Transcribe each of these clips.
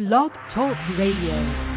Blog Talk Radio.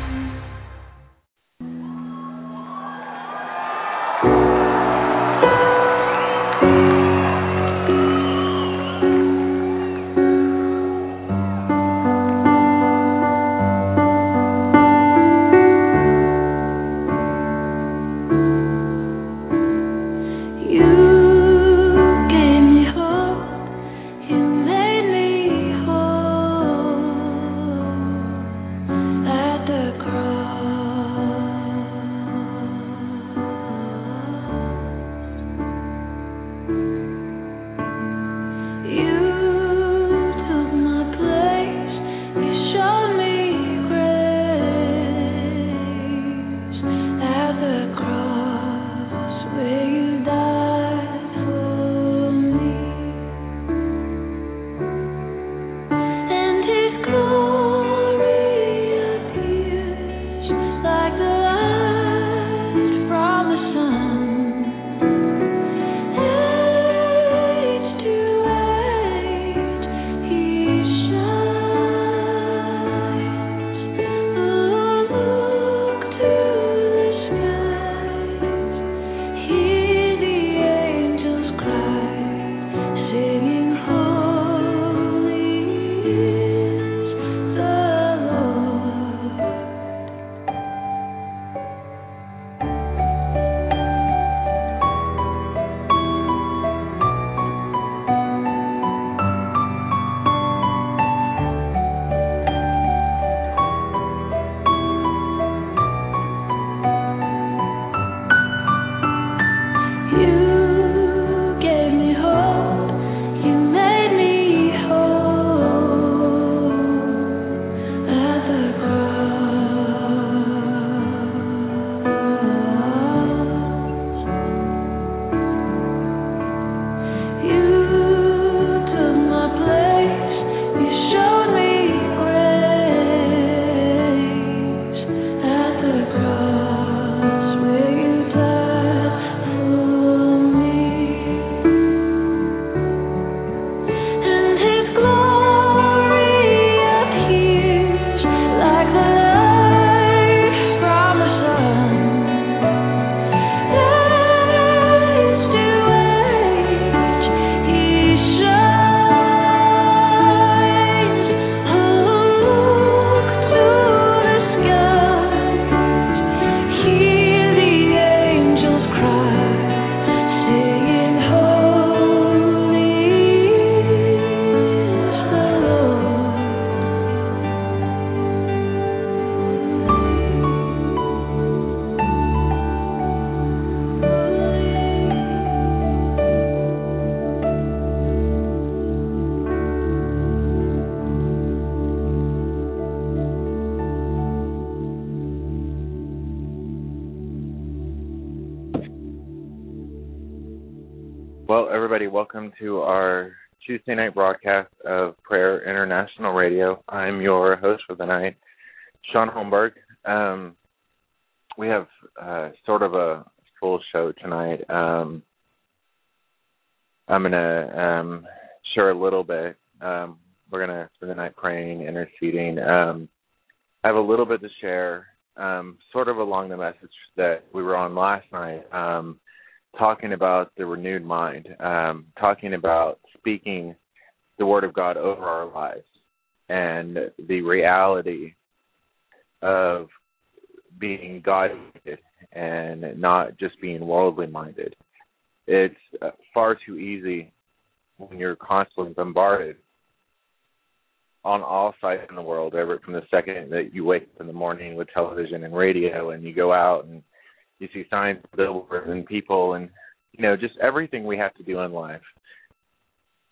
Tuesday night broadcast of Prayer International Radio. I'm your host for the night, Sean Holmberg. Um, we have uh, sort of a full show tonight. Um, I'm going to um, share a little bit. Um, we're going to spend the night praying, interceding. Um, I have a little bit to share, um, sort of along the message that we were on last night talking about the renewed mind, um, talking about speaking the word of God over our lives and the reality of being God and not just being worldly minded. It's uh, far too easy when you're constantly bombarded on all sides in the world, ever from the second that you wake up in the morning with television and radio and you go out and you see signs, billboards, and people, and you know, just everything we have to do in life.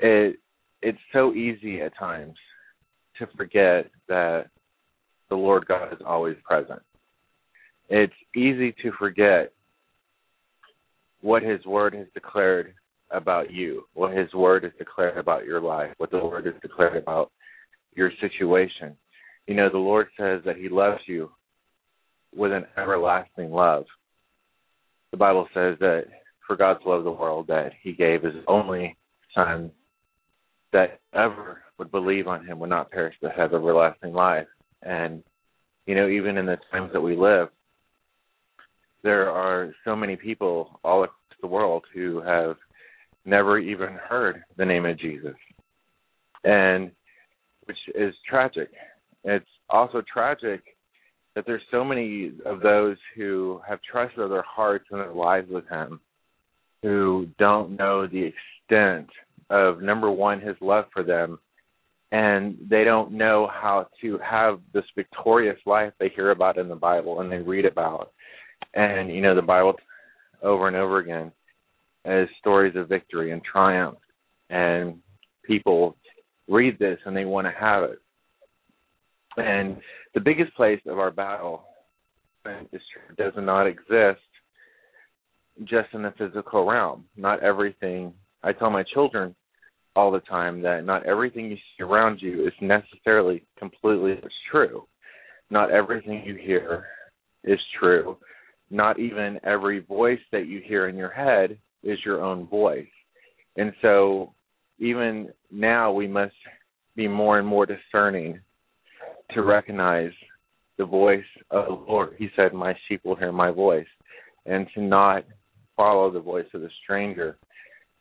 It it's so easy at times to forget that the Lord God is always present. It's easy to forget what His Word has declared about you, what His Word has declared about your life, what the Lord has declared about your situation. You know, the Lord says that He loves you with an everlasting love the Bible says that for God to love the world that he gave his only son that ever would believe on him would not perish but have everlasting life. And, you know, even in the times that we live, there are so many people all across the world who have never even heard the name of Jesus. And which is tragic. It's also tragic that there's so many of those who have trusted their hearts and their lives with him who don't know the extent of number one his love for them. And they don't know how to have this victorious life they hear about in the bible and they read about. And you know the bible over and over again as stories of victory and triumph. And people read this and they want to have it. And the biggest place of our battle does not exist just in the physical realm. Not everything, I tell my children all the time that not everything you see around you is necessarily completely true. Not everything you hear is true. Not even every voice that you hear in your head is your own voice. And so, even now, we must be more and more discerning to recognize the voice of the Lord. He said, My sheep will hear my voice. And to not follow the voice of the stranger,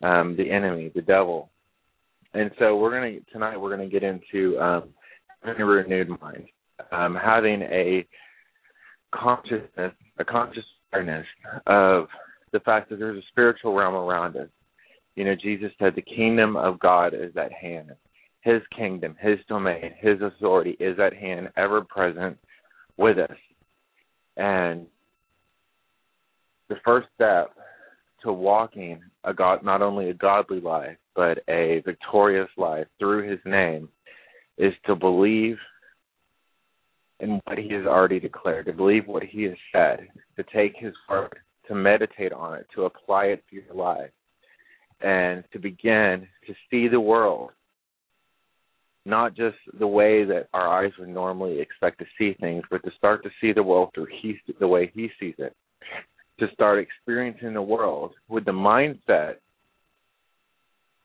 um, the enemy, the devil. And so we're gonna tonight we're gonna get into um, having a renewed mind, um, having a consciousness, a conscious awareness of the fact that there's a spiritual realm around us. You know, Jesus said the kingdom of God is at hand. His kingdom, his domain, his authority is at hand, ever present with us. And the first step to walking a God not only a godly life, but a victorious life through his name is to believe in what he has already declared, to believe what he has said, to take his word, to meditate on it, to apply it to your life, and to begin to see the world not just the way that our eyes would normally expect to see things, but to start to see the world through he, the way he sees it to start experiencing the world with the mindset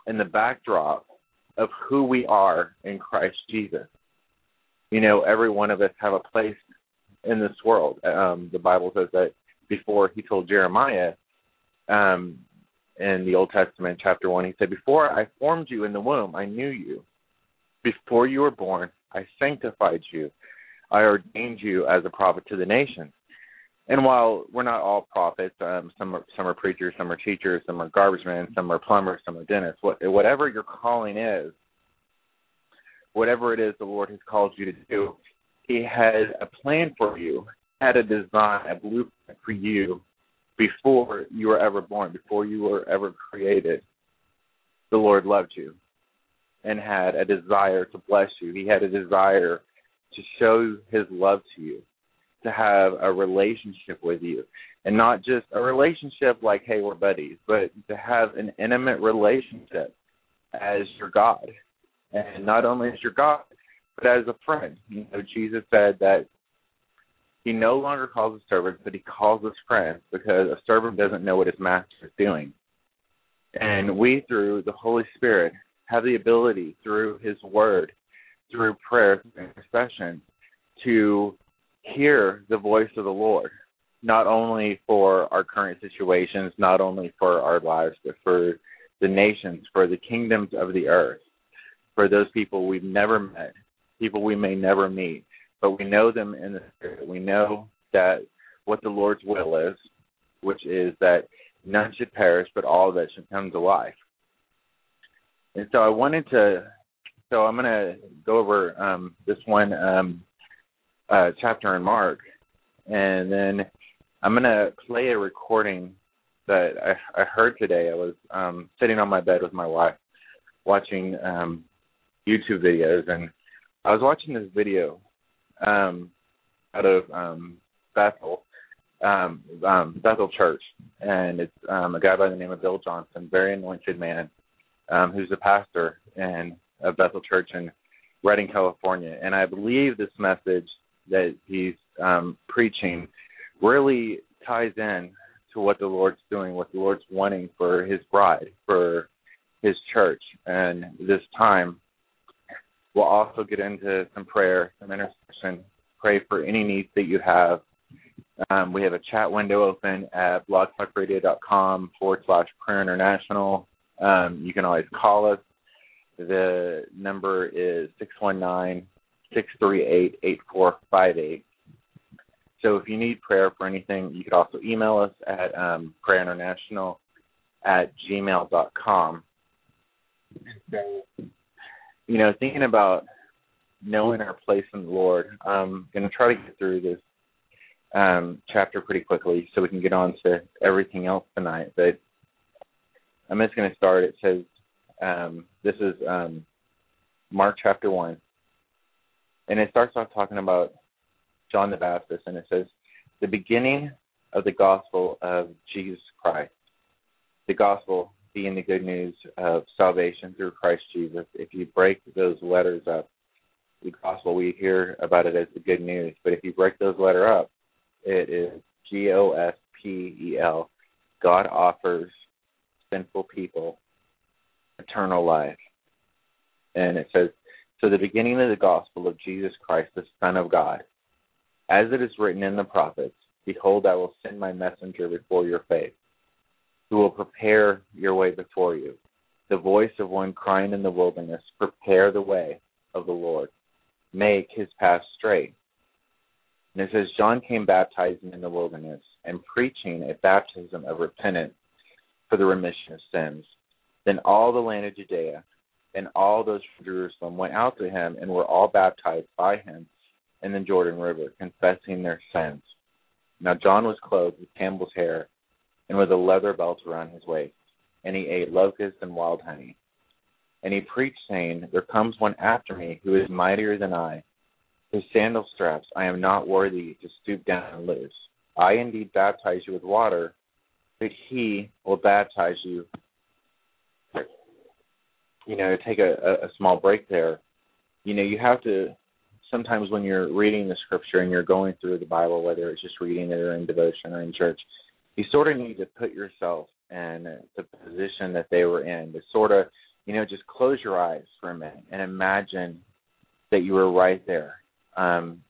and the backdrop of who we are in Christ Jesus. You know, every one of us have a place in this world. Um, the Bible says that before he told Jeremiah um, in the Old Testament, chapter 1, he said, Before I formed you in the womb, I knew you. Before you were born, I sanctified you. I ordained you as a prophet to the nations and while we're not all prophets, um, some are some are preachers, some are teachers, some are garbage men, some are plumbers, some are dentists. What, whatever your calling is, whatever it is the Lord has called you to do, He has a plan for you, had a design, a blueprint for you before you were ever born, before you were ever created. The Lord loved you and had a desire to bless you. He had a desire to show His love to you to have a relationship with you. And not just a relationship like hey we're buddies but to have an intimate relationship as your god. And not only as your god but as a friend. You know jesus said that he no longer calls us servants but he calls us friends because a servant doesn't know what his master is doing. And we through the holy spirit have the ability through his word through prayer and intercession to hear the voice of the Lord, not only for our current situations, not only for our lives, but for the nations, for the kingdoms of the earth, for those people we've never met, people we may never meet, but we know them in the spirit. We know that what the Lord's will is, which is that none should perish, but all that should come to life. And so I wanted to, so I'm going to go over um, this one um, uh, chapter in Mark, and then I'm gonna play a recording that I, I heard today. I was um, sitting on my bed with my wife, watching um, YouTube videos, and I was watching this video um, out of um, Bethel, um, um, Bethel Church, and it's um, a guy by the name of Bill Johnson, very anointed man, um, who's a pastor in Bethel Church in Redding, California. And I believe this message that he's um, preaching really ties in to what the Lord's doing, what the Lord's wanting for His bride, for His church, and this time we'll also get into some prayer, some intercession, pray for any needs that you have. Um, we have a chat window open at blogtalkradio.com forward slash prayer international. Um, you can always call us. The number is 619 638 8458. So if you need prayer for anything, you could also email us at um, prayerinternational at gmail.com. So, you know, thinking about knowing our place in the Lord, I'm going to try to get through this um, chapter pretty quickly so we can get on to everything else tonight. But I'm just going to start. It says, um, this is um, Mark chapter 1. And it starts off talking about John the Baptist, and it says, the beginning of the gospel of Jesus Christ. The gospel being the good news of salvation through Christ Jesus. If you break those letters up, the gospel, we hear about it as the good news. But if you break those letters up, it is G O S P E L. God offers sinful people eternal life. And it says, So the beginning of the gospel of Jesus Christ, the Son of God, as it is written in the prophets, Behold, I will send my messenger before your face, who will prepare your way before you. The voice of one crying in the wilderness, Prepare the way of the Lord, make his path straight. And it says, John came baptizing in the wilderness and preaching a baptism of repentance for the remission of sins. Then all the land of Judea and all those from Jerusalem went out to him and were all baptized by him in the Jordan River, confessing their sins. Now John was clothed with camel's hair and with a leather belt around his waist, and he ate locusts and wild honey. And he preached, saying, There comes one after me who is mightier than I his sandal straps I am not worthy to stoop down and loose. I indeed baptize you with water, but he will baptize you. You know, take a, a small break there. You know, you have to sometimes when you're reading the scripture and you're going through the Bible, whether it's just reading it or in devotion or in church, you sort of need to put yourself in the position that they were in. To sort of, you know, just close your eyes for a minute and imagine that you were right there um,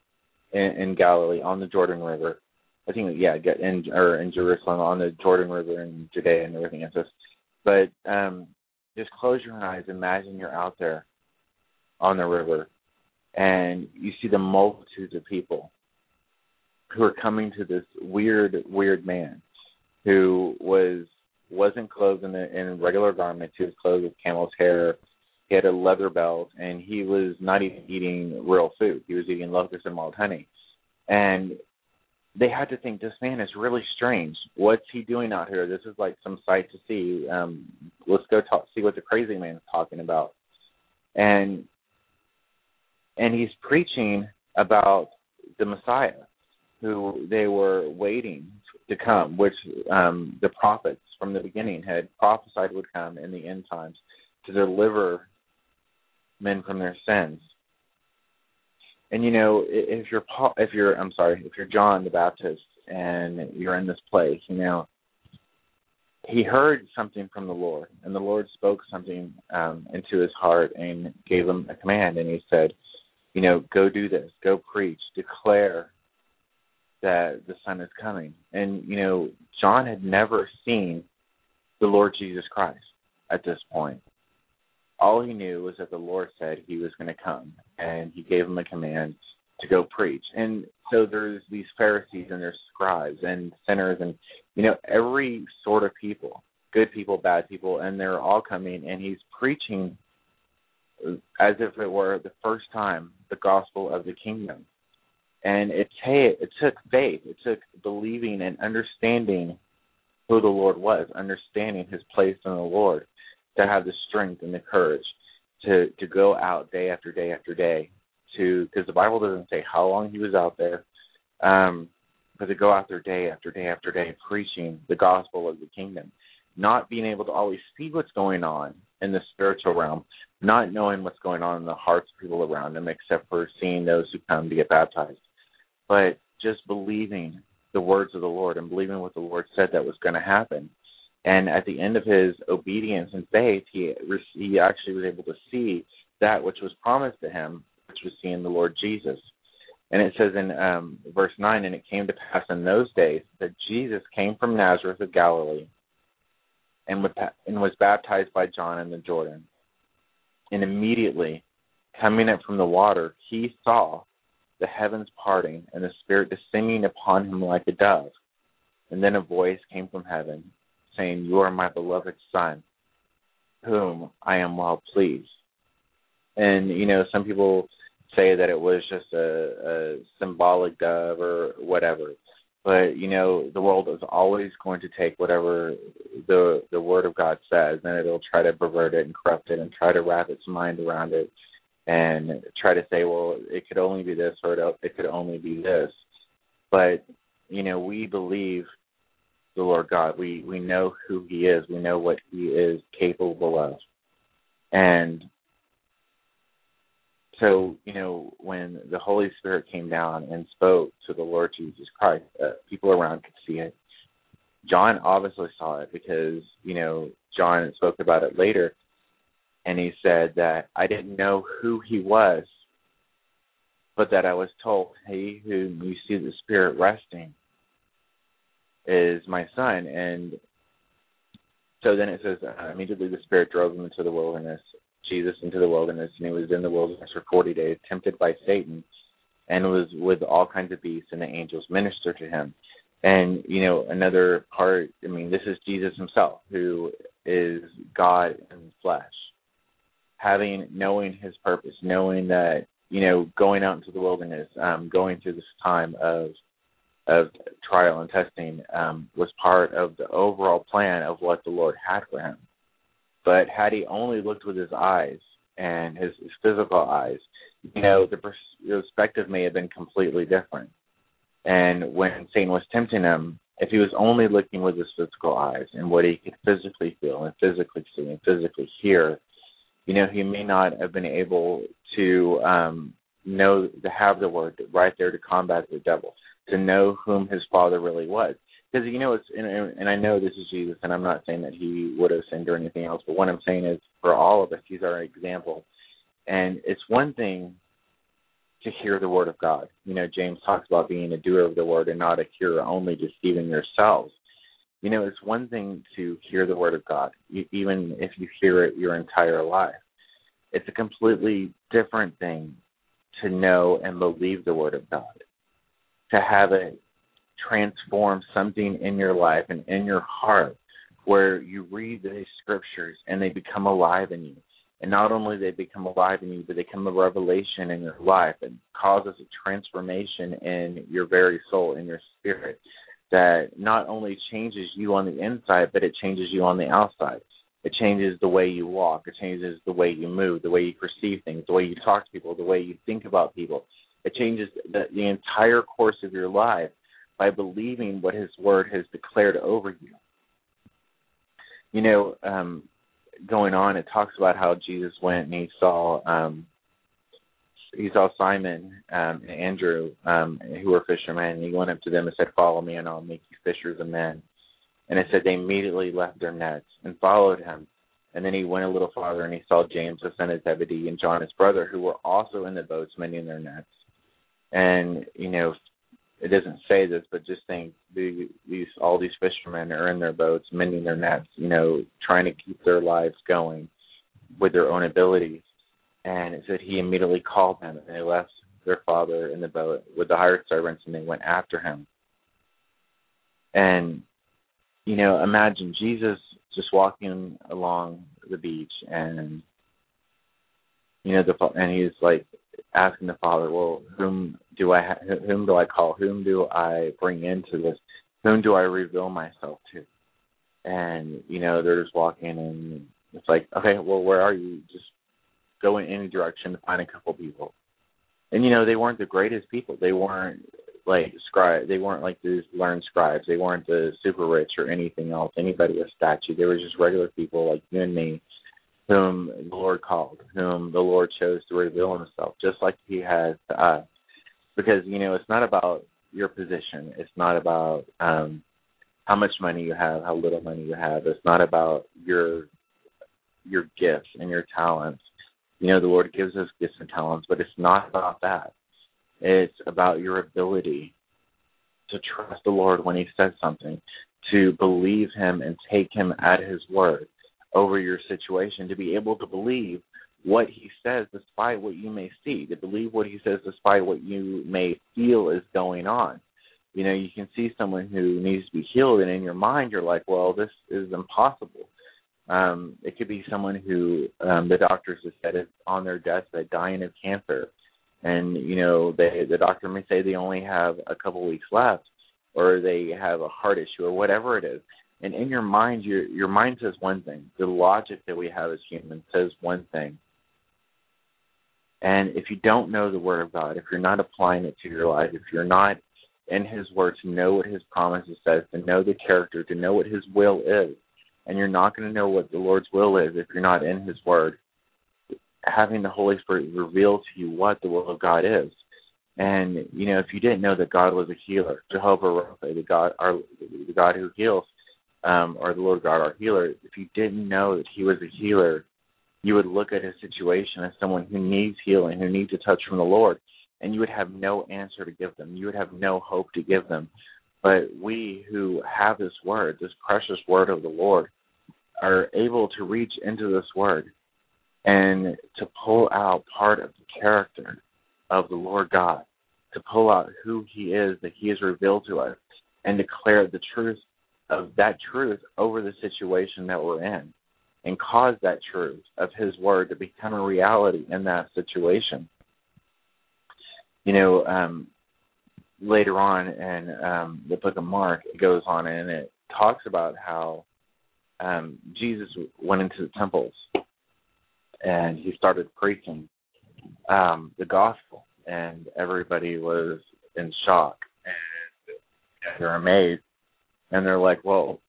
in, in Galilee on the Jordan River. I think yeah, get in or in Jerusalem on the Jordan River and Judea and everything else. But um, just close your eyes. Imagine you're out there on the river, and you see the multitudes of people who are coming to this weird, weird man who was wasn't clothed in, a, in regular garments. He was clothed with camel's hair he had a leather belt, and he was not even eating real food. He was eating locusts and wild honey. And they had to think this man is really strange. What's he doing out here? This is like some sight to see. Um, let's go talk, see what the crazy man is talking about. And and he's preaching about the Messiah, who they were waiting to come, which um, the prophets from the beginning had prophesied would come in the end times to deliver men from their sins. And you know, if you're Paul, if you're I'm sorry, if you're John the Baptist and you're in this place, you know, he heard something from the Lord, and the Lord spoke something um, into his heart and gave him a command, and he said, you know, go do this, go preach, declare that the Son is coming. And you know, John had never seen the Lord Jesus Christ at this point all he knew was that the Lord said he was going to come, and he gave him a command to go preach. And so there's these Pharisees and there's scribes and sinners and you know every sort of people, good people, bad people, and they're all coming, and he's preaching as if it were the first time the gospel of the kingdom. And it, it took faith, it took believing and understanding who the Lord was, understanding his place in the Lord to have the strength and the courage to to go out day after day after day to because the Bible doesn't say how long he was out there, um, but to go out there day after day after day preaching the gospel of the kingdom, not being able to always see what's going on in the spiritual realm, not knowing what's going on in the hearts of people around him, except for seeing those who come to get baptized, but just believing the words of the Lord and believing what the Lord said that was going to happen and at the end of his obedience and faith, he he actually was able to see that which was promised to him, which was seeing the Lord Jesus. And it says in um, verse 9, and it came to pass in those days that Jesus came from Nazareth of Galilee and was baptized by John in the Jordan. And immediately, coming up from the water, he saw the heavens parting and the Spirit descending upon him like a dove. And then a voice came from heaven, saying, You are my beloved Son, whom I am well pleased. And, you know, some people say that it was just a, a symbolic dove or whatever. But, you know, the world is always going to take whatever the the word of God says and it'll try to pervert it and corrupt it and try to wrap its mind around it and try to say, well, it could only be this or it could only be this. But you know, we believe the Lord God. We we know who He is. We know what He is capable of, and so you know when the Holy Spirit came down and spoke to the Lord Jesus Christ, uh, people around could see it. John obviously saw it because you know John spoke about it later and he said that I didn't know who he was, but that I was told, He whom you see the Spirit resting is my son. And so then it says, uh, immediately the Spirit drove him into the wilderness, Jesus into the wilderness, and he was in the wilderness for 40 days, tempted by Satan, and was with all kinds of beasts, and the angels ministered to him. And, you know, another part, I mean, this is Jesus himself, who is God in flesh having knowing his purpose, knowing that you know going out into the wilderness, um, going through this time of of trial and testing um, was part of the overall plan of what the Lord had for him. But had he only looked with his eyes and his, his physical eyes, you know, the perspective may have been completely different. And when Satan was tempting him, if he was only looking with his physical eyes and what he could physically feel and physically see and physically hear, you know, he may not have been able to um, know to have the word right there to combat the devil, to know whom his father really was. Because you know, it's and, and I know this is Jesus, and I'm not saying that he would have sinned or anything else, but what I'm saying is for all of us, he's our example. And it's one thing to hear the word of God. You know, James talks about being a doer of the word and not a hearer only, deceiving yourselves. You know, it's one thing to hear the word of God, even if you hear it your entire life. It's a completely different thing to know and believe the word of God, to have it transform something in your life and in your heart where you read these scriptures and they become alive in you. And not only they become alive in you, but they become a revelation in your life and causes a transformation in your very soul, in your spirit that not only changes you on the inside, but it changes you on the outside. It changes the way you walk. It changes the way you move, the way you perceive things, the way you talk to people, the way you think about people. Changes the, the entire course of your life by believing what His Word has declared over you. You know, um, going on, it talks about how Jesus went and he saw um, he saw Simon um, and Andrew, um, who were fishermen, and he went up to them and said, "Follow me, and I'll make you fishers of men." And it said they immediately left their nets and followed him. And then he went a little farther and he saw James, the son of Zebedee, and John, his brother, who were also in the boats mending their nets. And you know, it doesn't say this, but just think the, these all these fishermen are in their boats mending their nets, you know, trying to keep their lives going with their own abilities and it said he immediately called them, and they left their father in the boat with the hired servants, and they went after him. And you know, imagine Jesus just walking along the beach, and you know, the and he's like asking the father, "Well, whom do I ha- whom do I call? Whom do I bring into this? Whom do I reveal myself to?" And you know, they're just walking, and it's like, okay, well, where are you? Just go in any direction to find a couple people. And you know, they weren't the greatest people. They weren't like scribe they weren't like these learned scribes. They weren't the super rich or anything else, anybody with statue. They were just regular people like you and me whom the Lord called, whom the Lord chose to reveal himself, just like he has to us. Because, you know, it's not about your position. It's not about um how much money you have, how little money you have. It's not about your your gifts and your talents you know, the Lord gives us gifts and talents, but it's not about that. It's about your ability to trust the Lord when He says something, to believe Him and take Him at His word over your situation, to be able to believe what He says despite what you may see, to believe what He says despite what you may feel is going on. You know, you can see someone who needs to be healed, and in your mind, you're like, well, this is impossible. Um, it could be someone who um, the doctors have said is on their deathbed dying of cancer and you know they the doctor may say they only have a couple weeks left or they have a heart issue or whatever it is and in your mind your your mind says one thing the logic that we have as humans says one thing and if you don't know the word of god if you're not applying it to your life if you're not in his word to know what his promises says to know the character to know what his will is and you're not going to know what the lord's will is if you're not in his word having the Holy Spirit reveal to you what the will of God is. And you know, if you didn't know that God was a healer, Jehovah Rapha, the God, our the God who heals, um, or the Lord God, our healer, if you didn't know that He was a healer, you would look at his situation as someone who needs healing, who needs a touch from the Lord, and you would have no answer to give them. You would have no hope to give them. But we who have this word, this precious word of the Lord, are able to reach into this word and to pull out part of the character of the Lord God, to pull out who He is that He has revealed to us, and declare the truth of that truth over the situation that we're in, and cause that truth of His Word to become a reality in that situation. You know, um, later on in um, the book of Mark, it goes on and it talks about how um, Jesus went into the temples and he started preaching um, the gospel, and everybody was in shock and they're amazed, and they're like, "Well,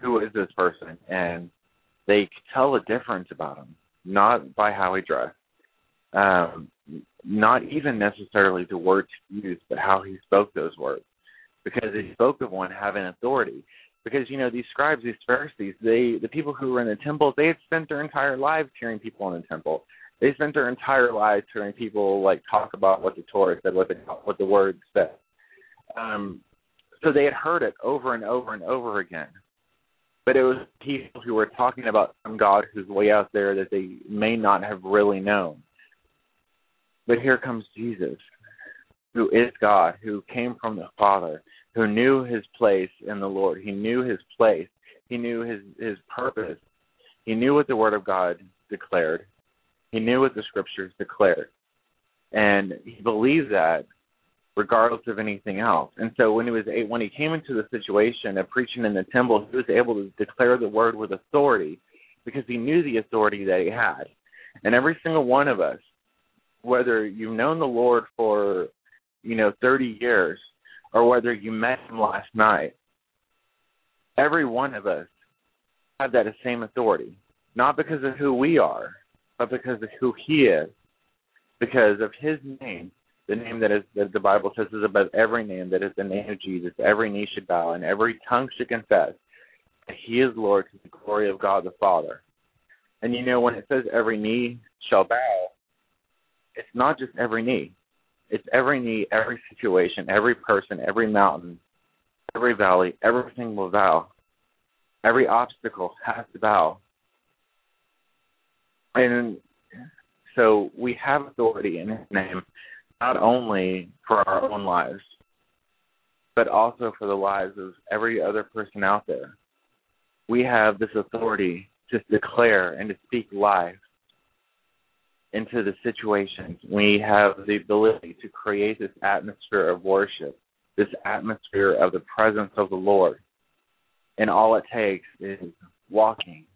who is this person?" And they tell the difference about him, not by how he dressed, um, not even necessarily the words used, but how he spoke those words, because he spoke of one having authority because you know these scribes, these Pharisees, they the people who were in the temple, they had spent their entire lives hearing people in the temple. They spent their entire lives hearing people like talk about what the Torah said, what the what the word said. Um, so they had heard it over and over and over again. But it was people who were talking about some God who's way out there that they may not have really known. But here comes Jesus, who is God, who came from the Father, who knew his place in the Lord. He knew his place. He knew his his purpose. He knew what the Word of God declared. He knew what the Scriptures declared, and he believed that regardless of anything else. And so when he was when he came into the situation of preaching in the temple, he was able to declare the Word with authority because he knew the authority that he had. And every single one of us, whether you've known the Lord for you know 30 years or whether you met him last night, every one of us have that same authority, not because of who we are, but because of who he is, because of his name, the name that is that the Bible says is above every name, that is the name of Jesus. Every knee should bow and every tongue should confess that he is Lord to the glory of God the Father. And you know when it says every knee shall bow, it's not just every knee. It's every knee, every situation, every person, every mountain, every valley, everything will bow. Every obstacle has to bow. And so we have authority in His name, not only for our own lives, but also for the lives of every other person out there. We have this authority to declare and to speak life into the situations. We have the ability to create this atmosphere of worship, this atmosphere of the presence of the Lord. And all it takes is walking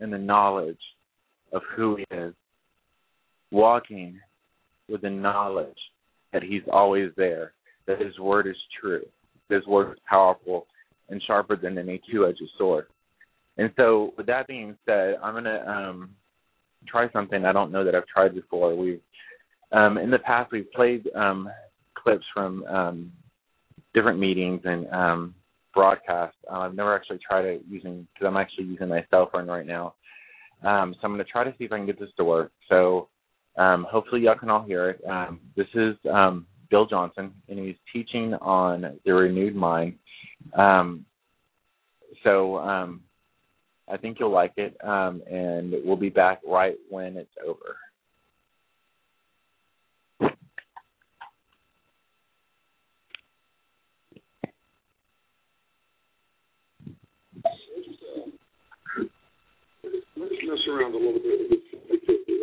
in the knowledge of who He is, walking with the knowledge that He's always there, that His word is true, His word is powerful and sharper than any two edged sword. And so, with that being said, I'm to um, try something I don't know that I've tried before. We've um, in the past we've played um, clips from um, different meetings and um, broadcasts. Uh, I've never actually tried it using because I'm actually using my cell phone right now. Um, so I'm going to try to see if I can get this to work. So Um, hopefully, y'all can all hear it. Um, this is um, Bill Johnson, and he's teaching on the renewed mind. Um, so um, I think you'll like it, um, and we'll be back right when it's over. around a little bit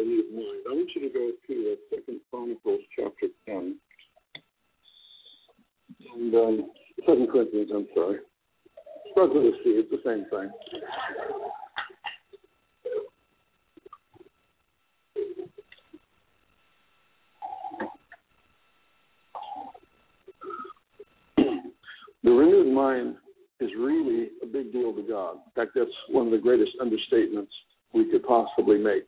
the renewed mind. I want you to go to uh, Second Chronicles chapter ten, and um, Second Corinthians. I'm sorry. Start with a C. It's the same thing. the renewed mind is really a big deal to God. In fact, that's one of the greatest understatements we could possibly make.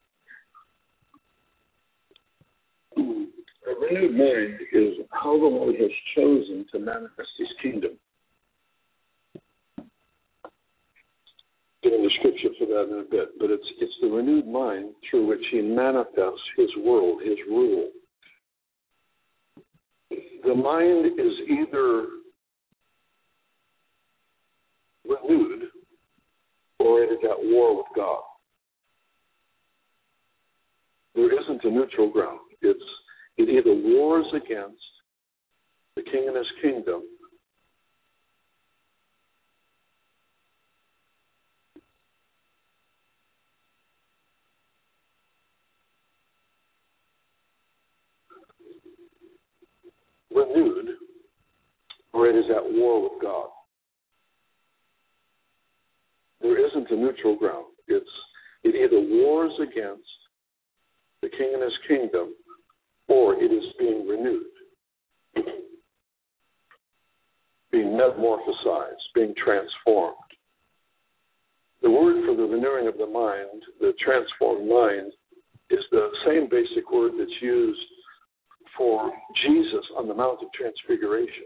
A renewed mind is how the Lord has chosen to manifest His kingdom. Getting the scripture for that in a bit, but it's it's the renewed mind through which He manifests His world, His rule. The mind is either renewed or it is at war with God. There isn't a neutral ground. It's it either wars against the king and his kingdom renewed or it is at war with God. There isn't a neutral ground. It's it either wars against the king and his kingdom, or it is being renewed, being metamorphosized, being transformed. The word for the renewing of the mind, the transformed mind, is the same basic word that's used for Jesus on the Mount of Transfiguration.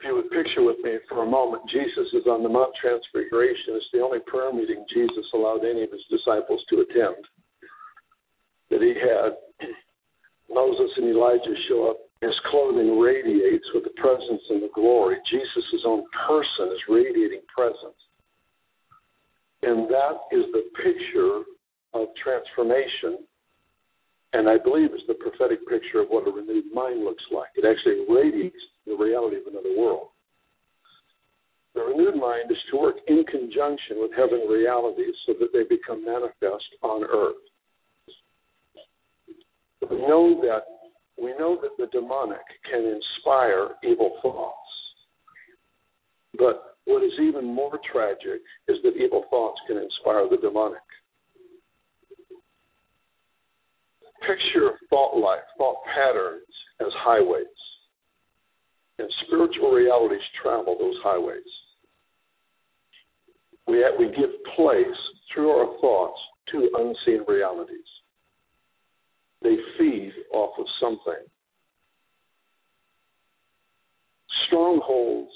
If you would picture with me for a moment, Jesus is on the Mount Transfiguration. It's the only prayer meeting Jesus allowed any of his disciples to attend. That he had Moses and Elijah show up. His clothing radiates with the presence and the glory. Jesus' own person is radiating presence. And that is the picture of transformation. And I believe it's the prophetic picture of what a renewed mind looks like. It actually radiates the reality of another world. The renewed mind is to work in conjunction with heaven realities so that they become manifest on earth. We know that we know that the demonic can inspire evil thoughts. But what is even more tragic is that evil thoughts can inspire the demonic. Picture thought life, thought patterns as highways and spiritual realities travel those highways. We, have, we give place through our thoughts to unseen realities. They feed off of something. Strongholds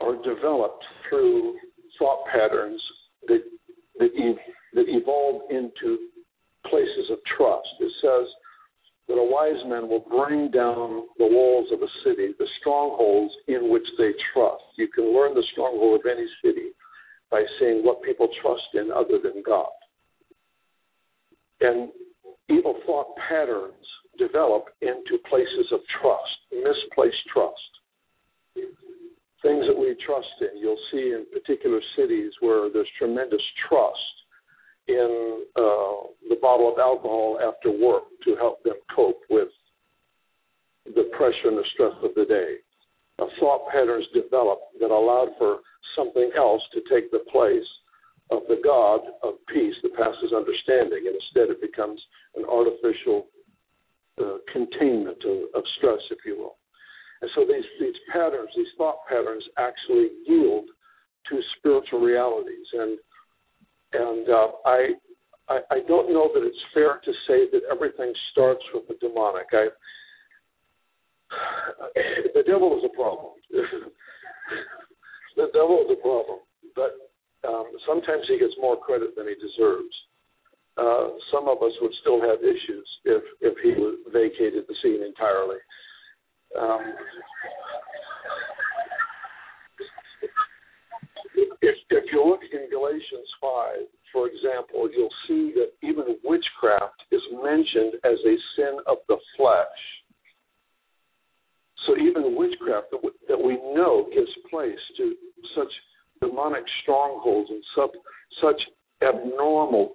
are developed through thought patterns that, that, that evolve into places of trust. It says, that a wise man will bring down the walls of a city, the strongholds in which they trust. You can learn the stronghold of any city by seeing what people trust in other than God. And evil thought patterns develop into places of trust, misplaced trust. Things that we trust in. You'll see in particular cities where there's tremendous trust in uh, the bottle of alcohol after work to help them cope with the pressure and the stress of the day. Uh, thought patterns develop that allowed for something else to take the place of the God of peace that passes understanding, and instead it becomes an artificial uh, containment of, of stress, if you will. And so these, these patterns, these thought patterns, actually yield to spiritual realities. And and uh, I, I, I don't know that it's fair to say that everything starts with the demonic. I, the devil is a problem. the devil is a problem, but um, sometimes he gets more credit than he deserves. uh, some of us would still have issues if if he vacated the scene entirely. Um, if if you look in Galatians five, for example, you'll see that even witchcraft is mentioned as a sin of the flesh. So even witchcraft that we, that we know gives place to such demonic strongholds and sub, such abnormal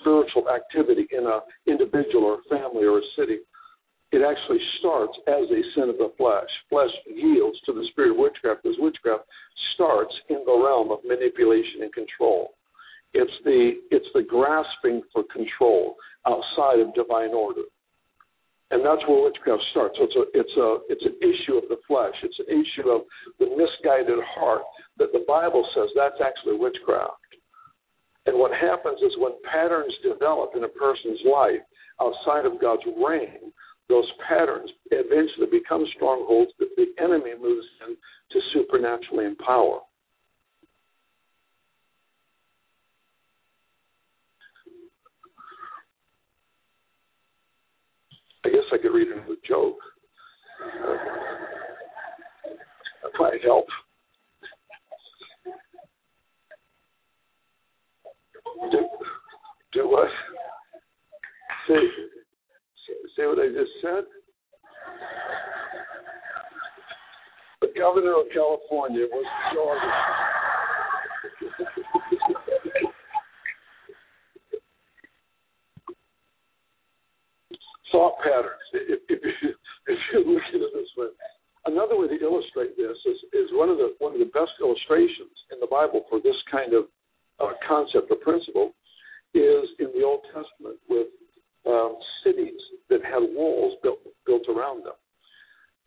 spiritual activity in a individual or family or a city, it actually starts as a sin of the flesh. Flesh yields to the spirit of witchcraft because witchcraft starts in the realm of manipulation and control. It's the it's the grasping for control outside of divine order. And that's where witchcraft starts. So it's a it's a it's an issue of the flesh. It's an issue of the misguided heart that the Bible says that's actually witchcraft. And what happens is when patterns develop in a person's life outside of God's reign, those patterns eventually become strongholds that the enemy moves in to supernaturally empower. I guess I could read another joke. That might help. Do, do what? Say, say what I just said? The governor of California was charged. Thought patterns. If, if, you, if you look at it this way, another way to illustrate this is, is one of the one of the best illustrations in the Bible for this kind of uh, concept or principle is in the Old Testament with um, cities that had walls built built around them.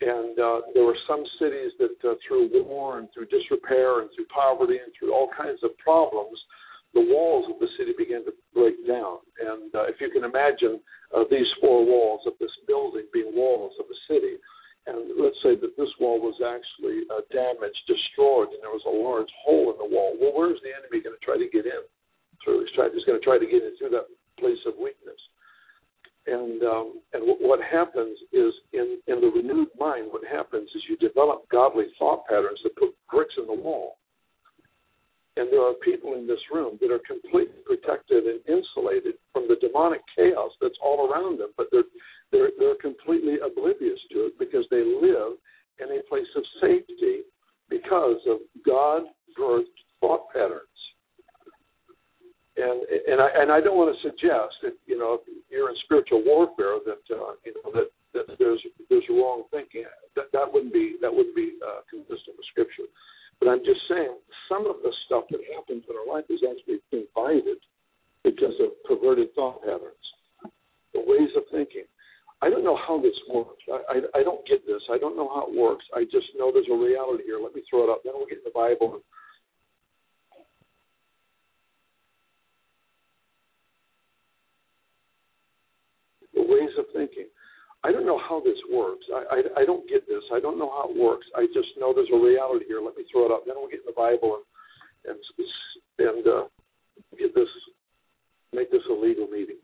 And uh, there were some cities that, uh, through war and through disrepair and through poverty and through all kinds of problems, the walls of the city began to break down. And uh, if you can imagine uh, these four walls of this building being walls of a city, and let's say that this wall was actually uh, damaged, destroyed, and there was a large hole in the wall. Well, where's the enemy going to try to get in? Through he's, try, he's going to try to get in through that place of weakness. And um, and w- what happens is in in the renewed mind, what happens is you develop godly thought patterns that put bricks in the wall. And there are people in this room that are completely protected and insulated from the demonic chaos that's all around them, but they're they're they're completely oblivious to it because they live in a place of safety because of God birthed thought patterns. And and I and I don't want to suggest that you know if you're in spiritual warfare that uh, you know that, that there's there's wrong thinking. That that wouldn't be that wouldn't be uh, consistent with Scripture. But I'm just saying some of the stuff that happens in our life is actually invited because of perverted thought patterns, the ways of thinking. I don't know how this works. I, I, I don't get this. I don't know how it works. I just know there's a reality here. Let me throw it up. Then we'll get in the Bible. The ways of thinking. I don't know how this works. I, I, I don't get this. I don't know how it works. I just know there's a reality here. Let me throw it up. Then we'll get in the Bible and and and uh, get this, make this a legal meeting.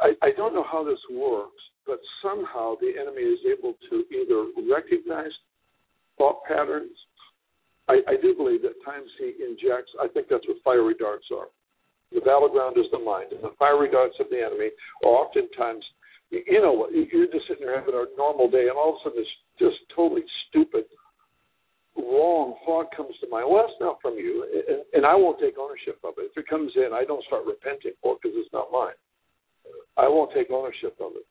I, I don't know how this works, but somehow the enemy is able to either recognize thought patterns. I, I do believe that times he injects. I think that's what fiery darts are. The battleground is the mind, and the fiery darts of the enemy are oftentimes, you know you're just sitting there having a normal day, and all of a sudden this just totally stupid, wrong thought comes to mind. Well, that's not from you, and, and I won't take ownership of it. If it comes in, I don't start repenting for it because it's not mine. I won't take ownership of it.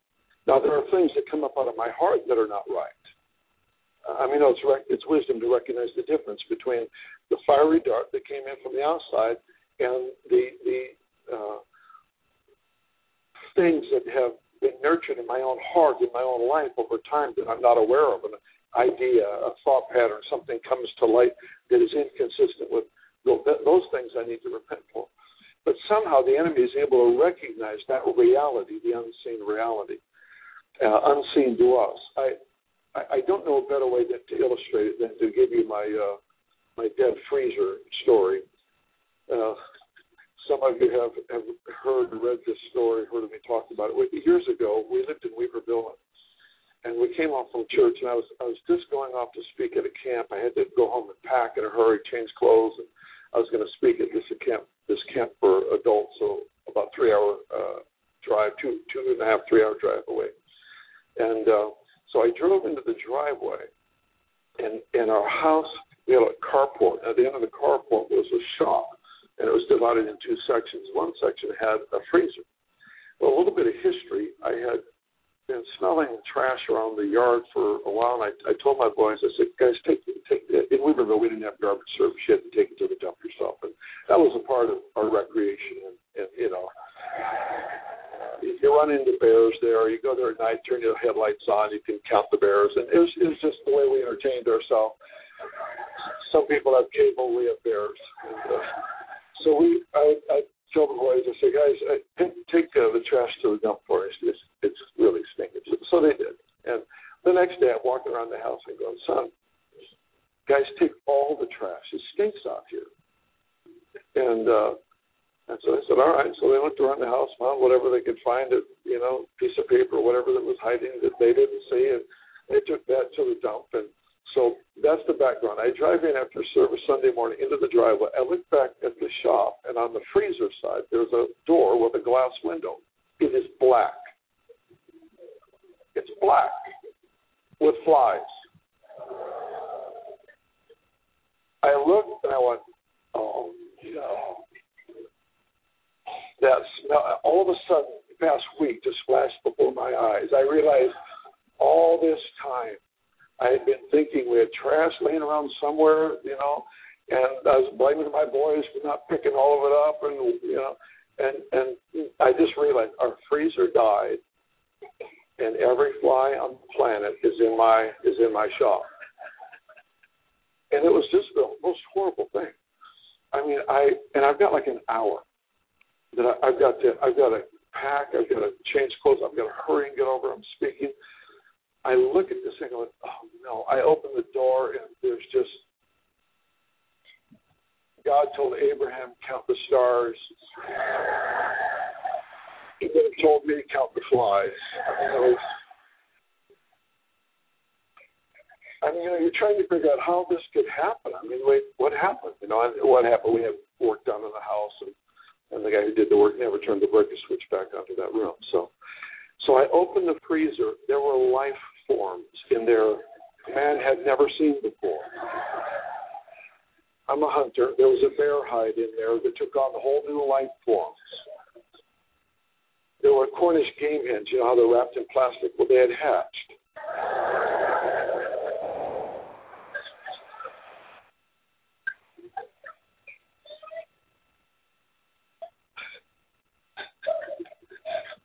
Now, there are things that come up out of my heart that are not right. I mean, it's, it's wisdom to recognize the difference between the fiery dart that came in from the outside and the the uh, things that have been nurtured in my own heart, in my own life over time that I'm not aware of. An idea, a thought pattern, something comes to light that is inconsistent with those things I need to repent for. But somehow the enemy is able to recognize that reality, the unseen reality, uh, unseen to us. I, I I don't know a better way than to illustrate it than to give you my uh, my dead freezer story uh, some of you have, have heard read this story, heard me talk about it. Years ago, we lived in Weaverville, and we came off from church, and I was I was just going off to speak at a camp. I had to go home and pack in a hurry, change clothes, and I was going to speak at this camp this camp for adults, so about three hour uh, drive, two two and a half three hour drive away, and uh, so I drove into the driveway, and in our house we had a carport. At the end of the carport was a shop and it was divided in two sections. One section had a freezer. Well, a little bit of history. I had been smelling trash around the yard for a while, and I, I told my boys, I said, guys, take take in Weaverville we didn't have garbage service. You had to take it to the dump yourself, and that was a part of our recreation. And, and you know, you run into bears there. You go there at night, turn your headlights on, you can count the bears, and it was, it was just the way we entertained ourselves. Some people have cable, we have bears. And, uh, so we, I, I tell the boys, I say, guys, I, take, uh, the trash to the dump for us. It's really stinking. So, so they did. And the next day, I'm walking around the house and going, son, guys, take all the trash. It stinks out here. And uh, and so I said, all right. So they looked around the house, found whatever they could find, a you know, piece of paper whatever that was hiding that they didn't see, and they took that to the dump. And so that's the background. I drive in after service Sunday morning into the driveway. I look back at the shop, and on the freezer side, there's a door with a glass window. It is black. It's black with flies. I looked and I went, oh no. That smell, all of a sudden, the past week just flashed before my eyes. I realized all this time I had been thinking we had trash laying around somewhere, you know, and I was blaming my boys for not picking all of it up, and you know, and and I just realized our freezer died, and every fly on the planet is in my is in my shop, and it was just the most horrible thing. I mean, I and I've got like an hour that I, I've got to I've got to pack, I've got to change clothes, I've got to hurry and get over. I'm speaking I look at this thing and go, oh no. I open the door and there's just God told Abraham count the stars. He could have told me to count the flies. Mean, I mean, you know, you're trying to figure out how this could happen. I mean, wait, what happened? You know, what happened? We had work done in the house, and and the guy who did the work never turned the breaker switch back onto that room. So, so I opened the freezer. There were life forms in there man had never seen before. I'm a hunter. There was a bear hide in there that took on whole new life forms. There were Cornish game hens. You know how they're wrapped in plastic? Well, they had hatched.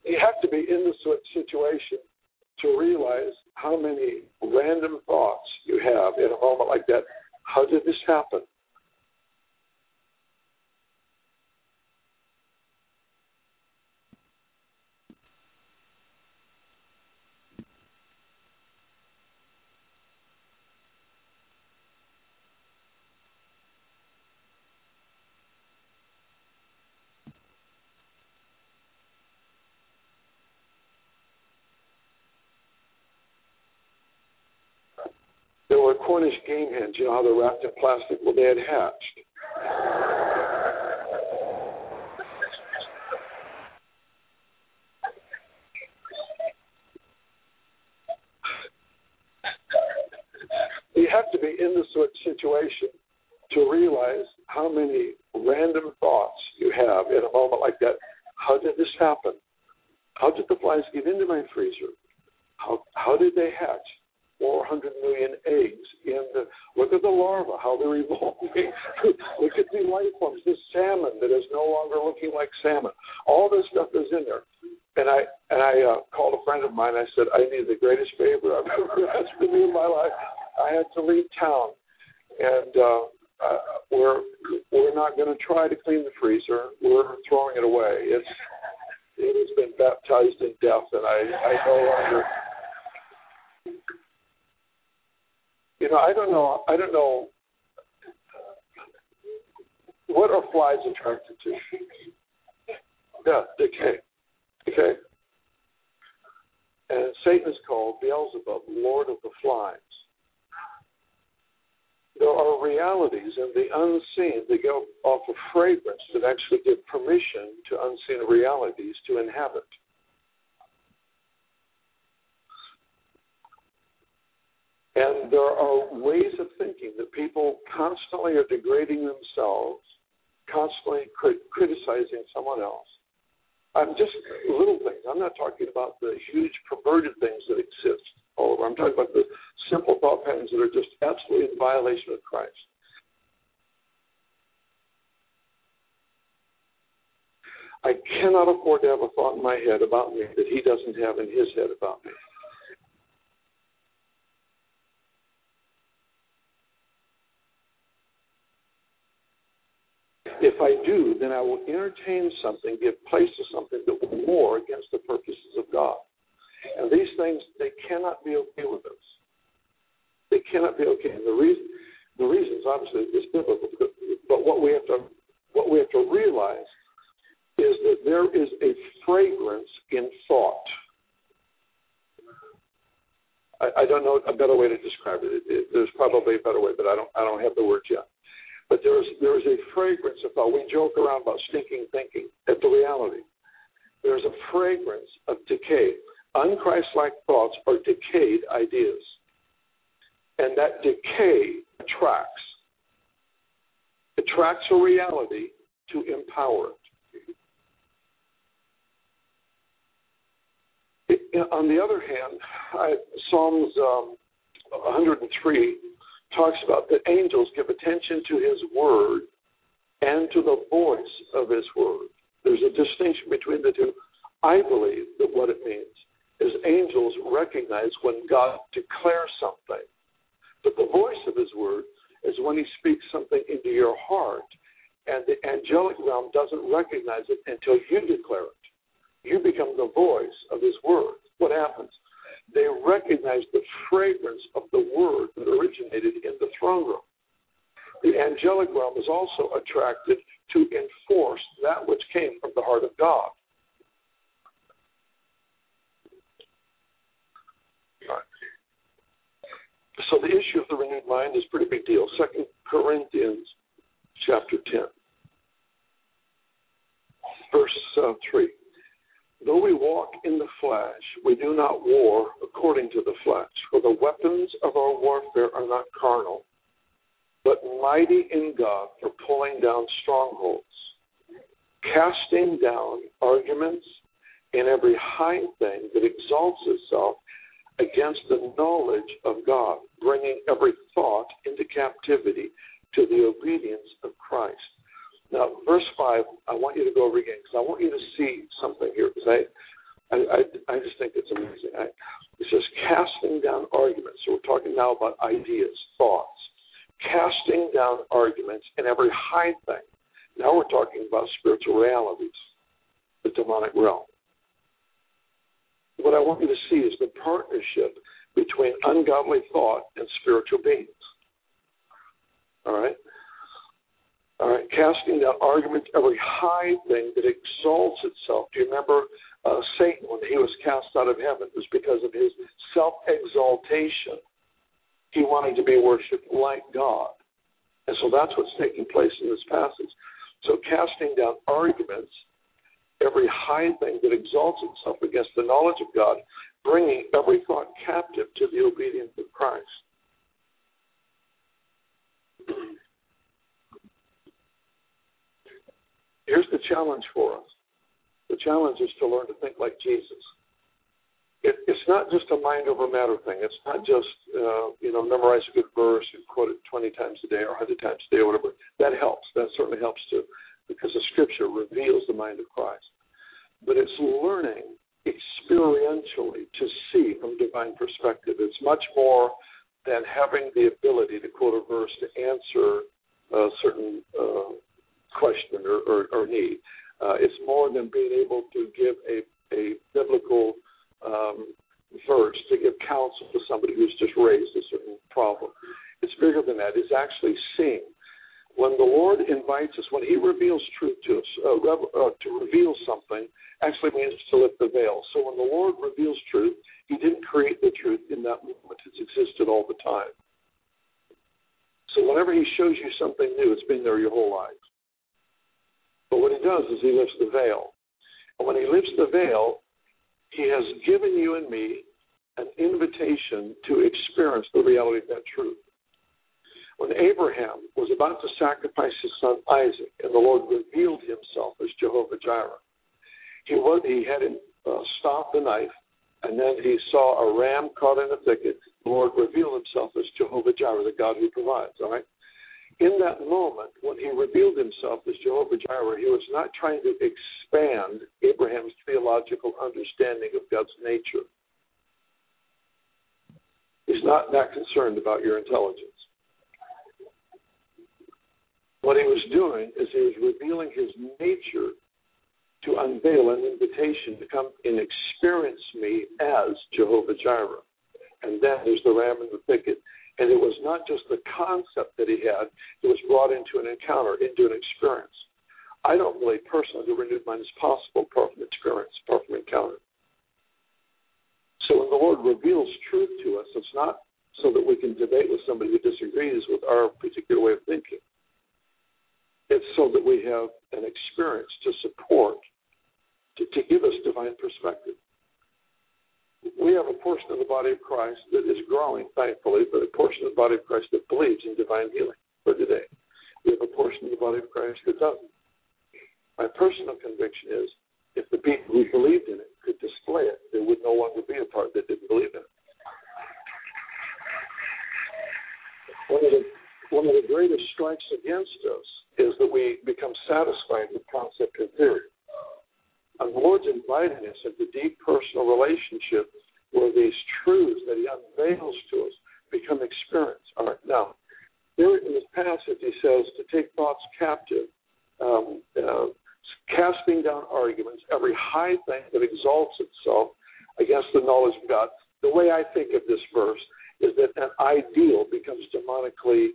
You have to be in the situation to realize how many random thoughts you have in a moment like that. How did this happen? Cornish game hens, you know how they're wrapped in plastic? Well, they had hatched. You have to be in the situation to realize how many random thoughts you have in a moment like that. How did this happen? How did the flies get into my freezer? How how did they hatch? 400 million eggs in the. Look at the larva, how they're evolving. look at the life forms, the salmon that is no longer looking like salmon. All this stuff is in there. And I and I uh, called a friend of mine. I said, I need the greatest favor I've ever asked to me in my life. I had to leave town, and uh, uh, we're we're not going to try to clean the freezer. We're throwing it away. It's it has been baptized in death, and I I no longer you know, I don't know. I don't know. Uh, what are flies attracted to? Death, decay. Okay? And Satan is called Beelzebub, Lord of the Flies. There are realities in the unseen that go off of fragrance that actually give permission to unseen realities to inhabit. And there are ways of thinking that people constantly are degrading themselves, constantly criticizing someone else. I'm just little things. I'm not talking about the huge perverted things that exist all over. I'm talking about the simple thought patterns that are just absolutely in violation of Christ. I cannot afford to have a thought in my head about me that he doesn't have in his head about me. If I do, then I will entertain something, give place to something that will war against the purposes of God. And these things, they cannot be okay with us. They cannot be okay. And the reason, the reasons obviously is biblical, but what we have to, what we have to realize is that there is a fragrance in thought. I, I don't know a better way to describe it. It, it. There's probably a better way, but I don't. I don't have the words yet. But there is there is a fragrance about. We joke around about stinking thinking. At the reality, there's a fragrance of decay. Unchristlike thoughts are decayed ideas, and that decay attracts attracts a reality to empower it. it on the other hand, I, Psalms um, 103 talks about that angels give attention to his word and to the voice of his word. There's a distinction between the two. I believe that what it means is angels recognize when God declares something. But the voice of his word is when he speaks something into your heart, and the angelic realm doesn't recognize it until you declare it. You become the voice of his word. What happens? They recognized the fragrance of the word that originated in the throne room. The angelic realm is also attracted to enforce that which came from the heart of God. So the issue of the renewed mind is a pretty big deal. Second Corinthians chapter 10, verse uh, 3. Though we walk in the flesh, we do not war according to the flesh. For the weapons of our warfare are not carnal, but mighty in God for pulling down strongholds, casting down arguments and every high thing that exalts itself against the knowledge of God, bringing every thought into captivity to the obedience of Christ. Now, verse 5, I want you to go over again because I want you to see something here because I, I, I, I just think it's amazing. I, it says casting down arguments. So we're talking now about ideas, thoughts, casting down arguments and every high thing. Now we're talking about spiritual realities, the demonic realm. What I want you to see is the partnership between ungodly thought and spiritual beings. All right? Right, casting down arguments, every high thing that exalts itself. Do you remember uh, Satan when he was cast out of heaven? It was because of his self exaltation. He wanted to be worshipped like God. And so that's what's taking place in this passage. So, casting down arguments, every high thing that exalts itself against the knowledge of God, bringing every thought captive to the obedience of Christ. Here's the challenge for us. The challenge is to learn to think like Jesus. It, it's not just a mind over matter thing. It's not just uh, you know memorize a good verse and quote it 20 times a day or 100 times a day or whatever. That helps. That certainly helps too, because the Scripture reveals the mind of Christ. But it's learning experientially to see from divine perspective. It's much more than having the ability to quote a verse to answer a certain uh, question or, or, or need. Uh, it's more than being able to give a, a biblical um, verse to give counsel to somebody who's just raised a certain problem. It's bigger than that. It's actually seeing. When the Lord invites us when He reveals truth to us. Uh, rev- uh, to reveal something actually means to lift the veil. So when the Lord reveals truth, He didn't create the truth in that moment. It's existed all the time. So whenever He shows you something new, it's been there your whole life. But what He does is He lifts the veil. And when He lifts the veil, He has given you and me an invitation to experience the reality of that truth. When Abraham was about to sacrifice his son Isaac, and the Lord revealed himself as Jehovah Jireh, he, was, he had him uh, stop the knife, and then he saw a ram caught in a thicket. The Lord revealed himself as Jehovah Jireh, the God who provides. All right. In that moment, when he revealed himself as Jehovah Jireh, he was not trying to expand Abraham's theological understanding of God's nature. He's not that concerned about your intelligence. What he was doing is he was revealing his nature to unveil an invitation to come and experience me as Jehovah Jireh. And then there's the ram in the thicket. And it was not just the concept that he had, it was brought into an encounter, into an experience. I don't believe personally the renewed mind is possible apart from experience, apart from encounter. So when the Lord reveals truth to us, it's not so that we can debate with somebody who disagrees with our particular way of thinking. It's so that we have an experience to support, to, to give us divine perspective. We have a portion of the body of Christ that is growing, thankfully, but a portion of the body of Christ that believes in divine healing for today. We have a portion of the body of Christ that doesn't. My personal conviction is if the people who believed in it could display it, there would no longer be a part that didn't believe in it. One of the one of the greatest strikes against us is that we become satisfied with concept and theory. And the Lord's inviting us into deep personal relationship where these truths that He unveils to us become experience. All right, now, there in this passage, He says to take thoughts captive, um, uh, casting down arguments, every high thing that exalts itself against the knowledge of God. The way I think of this verse is that an ideal becomes demonically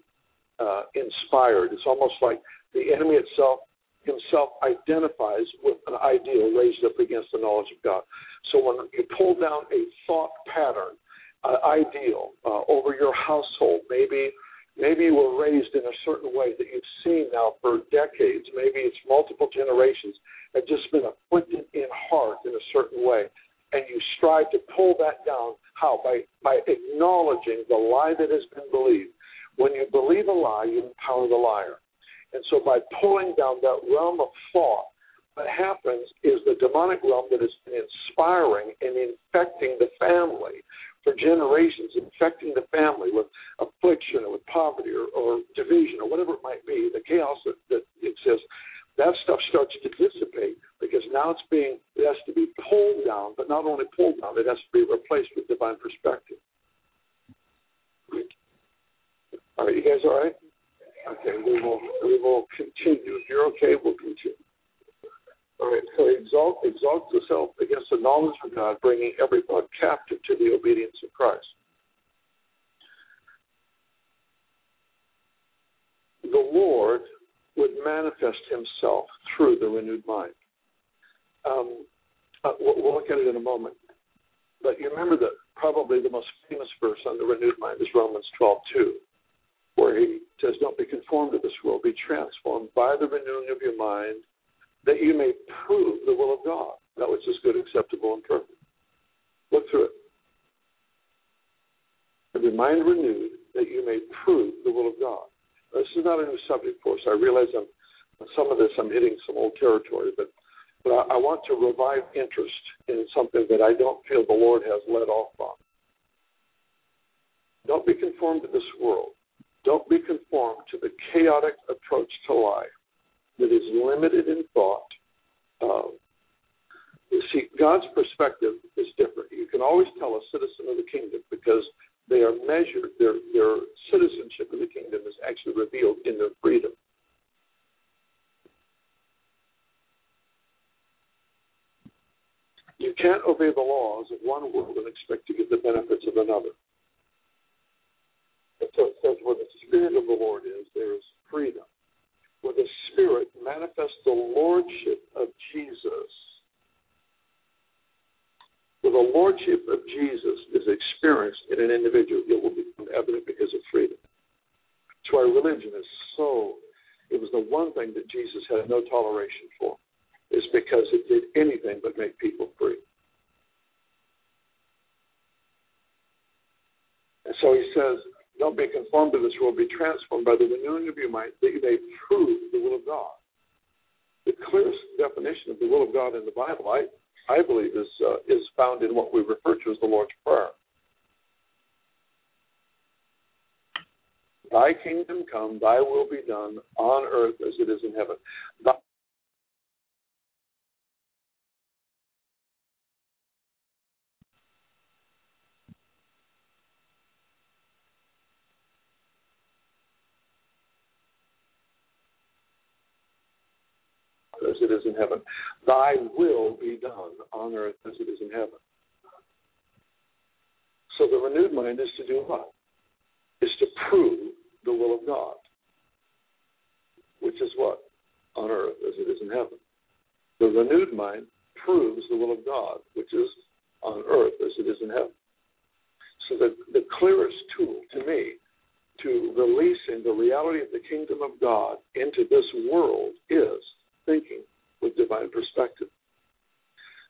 uh, inspired. It's almost like the enemy itself himself identifies with an ideal raised up against the knowledge of God. So when you pull down a thought pattern, an ideal uh, over your household, maybe maybe you were raised in a certain way that you've seen now for decades. Maybe it's multiple generations have just been afflicted in heart in a certain way, and you strive to pull that down. How by by acknowledging the lie that has been believed when you believe a lie, you empower the liar. And so by pulling down that realm of thought, what happens is the demonic realm that has been inspiring and infecting the family for generations, infecting the family with affliction or with poverty or, or division or whatever it might be, the chaos that, that exists, that stuff starts to dissipate because now it's being it has to be pulled down, but not only pulled down, it has to be replaced with divine perspective. All right, you guys all right? Okay, we will we will continue. If you're okay, we'll continue. All right, so exalt exalt yourself against the knowledge of God, bringing everyone captive to the obedience of Christ. The Lord would manifest Himself through the renewed mind. Um, uh, we'll, we'll look at it in a moment. But you remember that probably the most famous verse on the renewed mind is Romans 12:2 where he says, Don't be conformed to this world, be transformed by the renewing of your mind, that you may prove the will of God, that which is good, acceptable, and perfect. Look through it. Have your mind renewed, that you may prove the will of God. This is not a new subject for us. I realize I'm some of this I'm hitting some old territory, but but I, I want to revive interest in something that I don't feel the Lord has let off on. Don't be conformed to this world don't be conformed to the chaotic approach to life that is limited in thought. Uh, you see, God's perspective is different. You can always tell a citizen of the kingdom because they are measured, their, their citizenship in the kingdom is actually revealed in their freedom. You can't obey the laws of one world and expect to get the benefits of another. So it says, where the Spirit of the Lord is, there is freedom. where the Spirit manifests the Lordship of Jesus, where the Lordship of Jesus is experienced in an individual, it will become evident because of freedom. That's why religion is so, it was the one thing that Jesus had no toleration for, is because it did anything but make people free. And so he says, don't be conformed to this world, be transformed by the renewing of your mind, that you may prove the will of God. The clearest definition of the will of God in the Bible, I, I believe, is, uh, is found in what we refer to as the Lord's Prayer. Thy kingdom come, thy will be done on earth as it is in heaven. Thy as it is in heaven. Thy will be done on earth as it is in heaven. So the renewed mind is to do what? Is to prove the will of God, which is what? On earth as it is in heaven. The renewed mind proves the will of God, which is on earth as it is in heaven. So the, the clearest tool to me to releasing the reality of the kingdom of God into this world is thinking with divine perspective.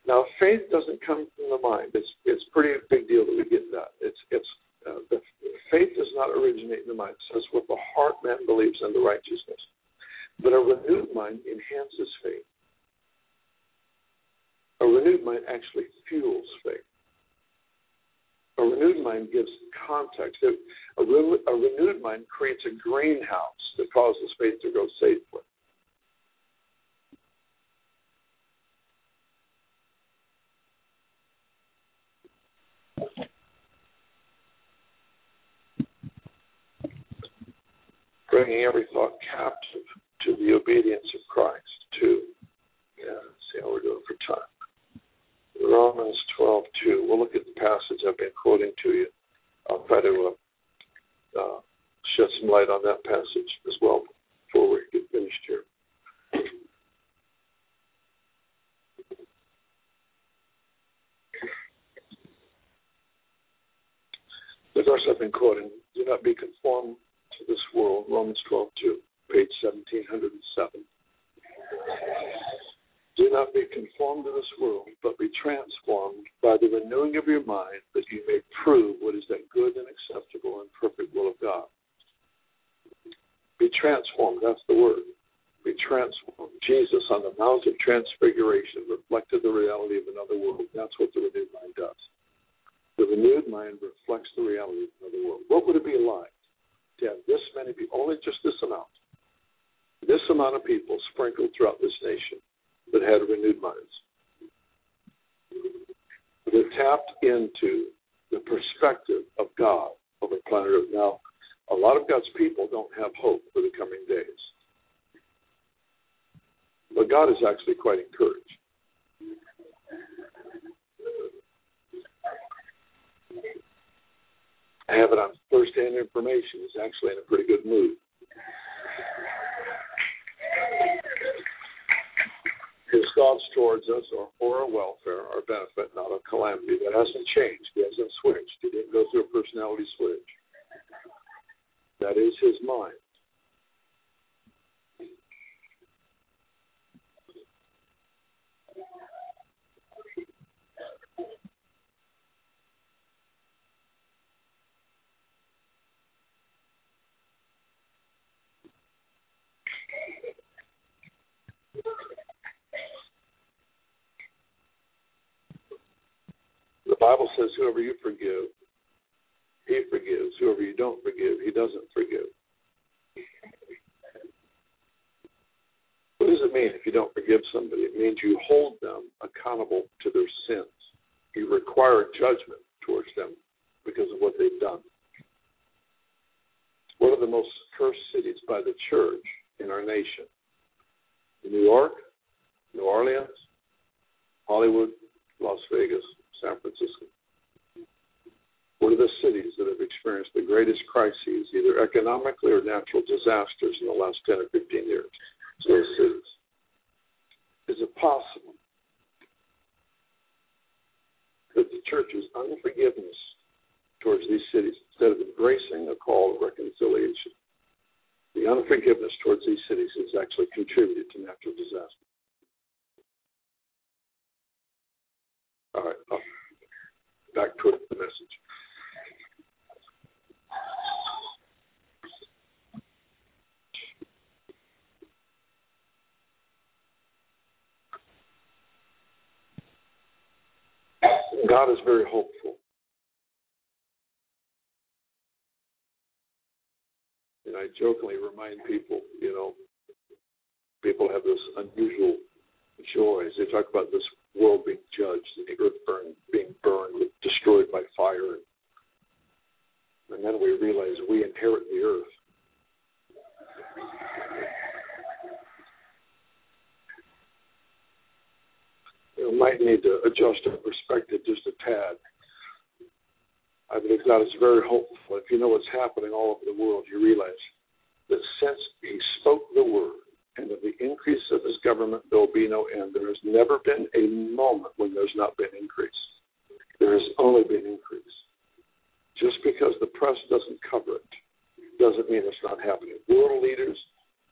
Now, faith doesn't come from the mind. It's it's pretty big deal that we get that. It's it's uh, the faith does not originate in the mind. It says, "With the heart man believes unto righteousness," but a renewed mind enhances faith. A renewed mind actually fuels faith. A renewed mind gives context. A, a, a renewed mind creates a greenhouse that causes faith to grow safely. Bringing every thought captive to the obedience of Christ, too. Yeah, see how we're doing for time. Romans 12, 2. We'll look at the passage I've been quoting to you. I'll try to uh, uh, shed some light on that passage as well before we get finished here. The verse I've been quoting do not be conformed to this world, Romans 12, 2, page 1707. Do not be conformed to this world, but be transformed by the renewing of your mind, that you may prove what is that good and acceptable and perfect will of God. Be transformed, that's the word. Be transformed. Jesus on the Mount of Transfiguration reflected the reality of another world. That's what the renewed mind does. The renewed mind reflects the reality of another world. What would it be like to have this many people, only just this amount, this amount of people sprinkled throughout this nation that had renewed minds, that tapped into the perspective of God over planet Earth. Now, a lot of God's people don't have hope for the coming days. But God is actually quite encouraged. I have it on first-hand information. He's actually in a pretty good mood. His thoughts towards us are for our welfare, our benefit, not a calamity. That hasn't changed. He hasn't switched. He didn't go through a personality switch. That is his mind. The Bible says, whoever you forgive, he forgives. Whoever you don't forgive, he doesn't forgive. What does it mean if you don't forgive somebody? It means you hold them accountable to their sins. You require judgment towards them because of what they've done. One of the most cursed cities by the church in our nation New York, New Orleans, Hollywood, Las Vegas, San Francisco. One of the cities that have experienced the greatest crises either economically or natural disasters in the last 10 or 15 years. So those cities. Is it possible that the church's unforgiveness towards these cities, instead of embracing a call of reconciliation, the unforgiveness towards these cities has actually contributed to natural disaster? All right, back to the message. God is very hopeful. And I jokingly remind people, you know, people have this unusual joy as they talk about this world being judged, and the earth burn, being burned, destroyed by fire. And then we realize we inherit the earth. You might need to adjust our perspective just a tad. I believe God is very hopeful. If you know what's happening all over the world, you realize that since He spoke the word and of the increase of His government, there will be no end. There has never been a moment when there's not been increase. There has only been increase. Just because the press doesn't cover it doesn't mean it's not happening. World leaders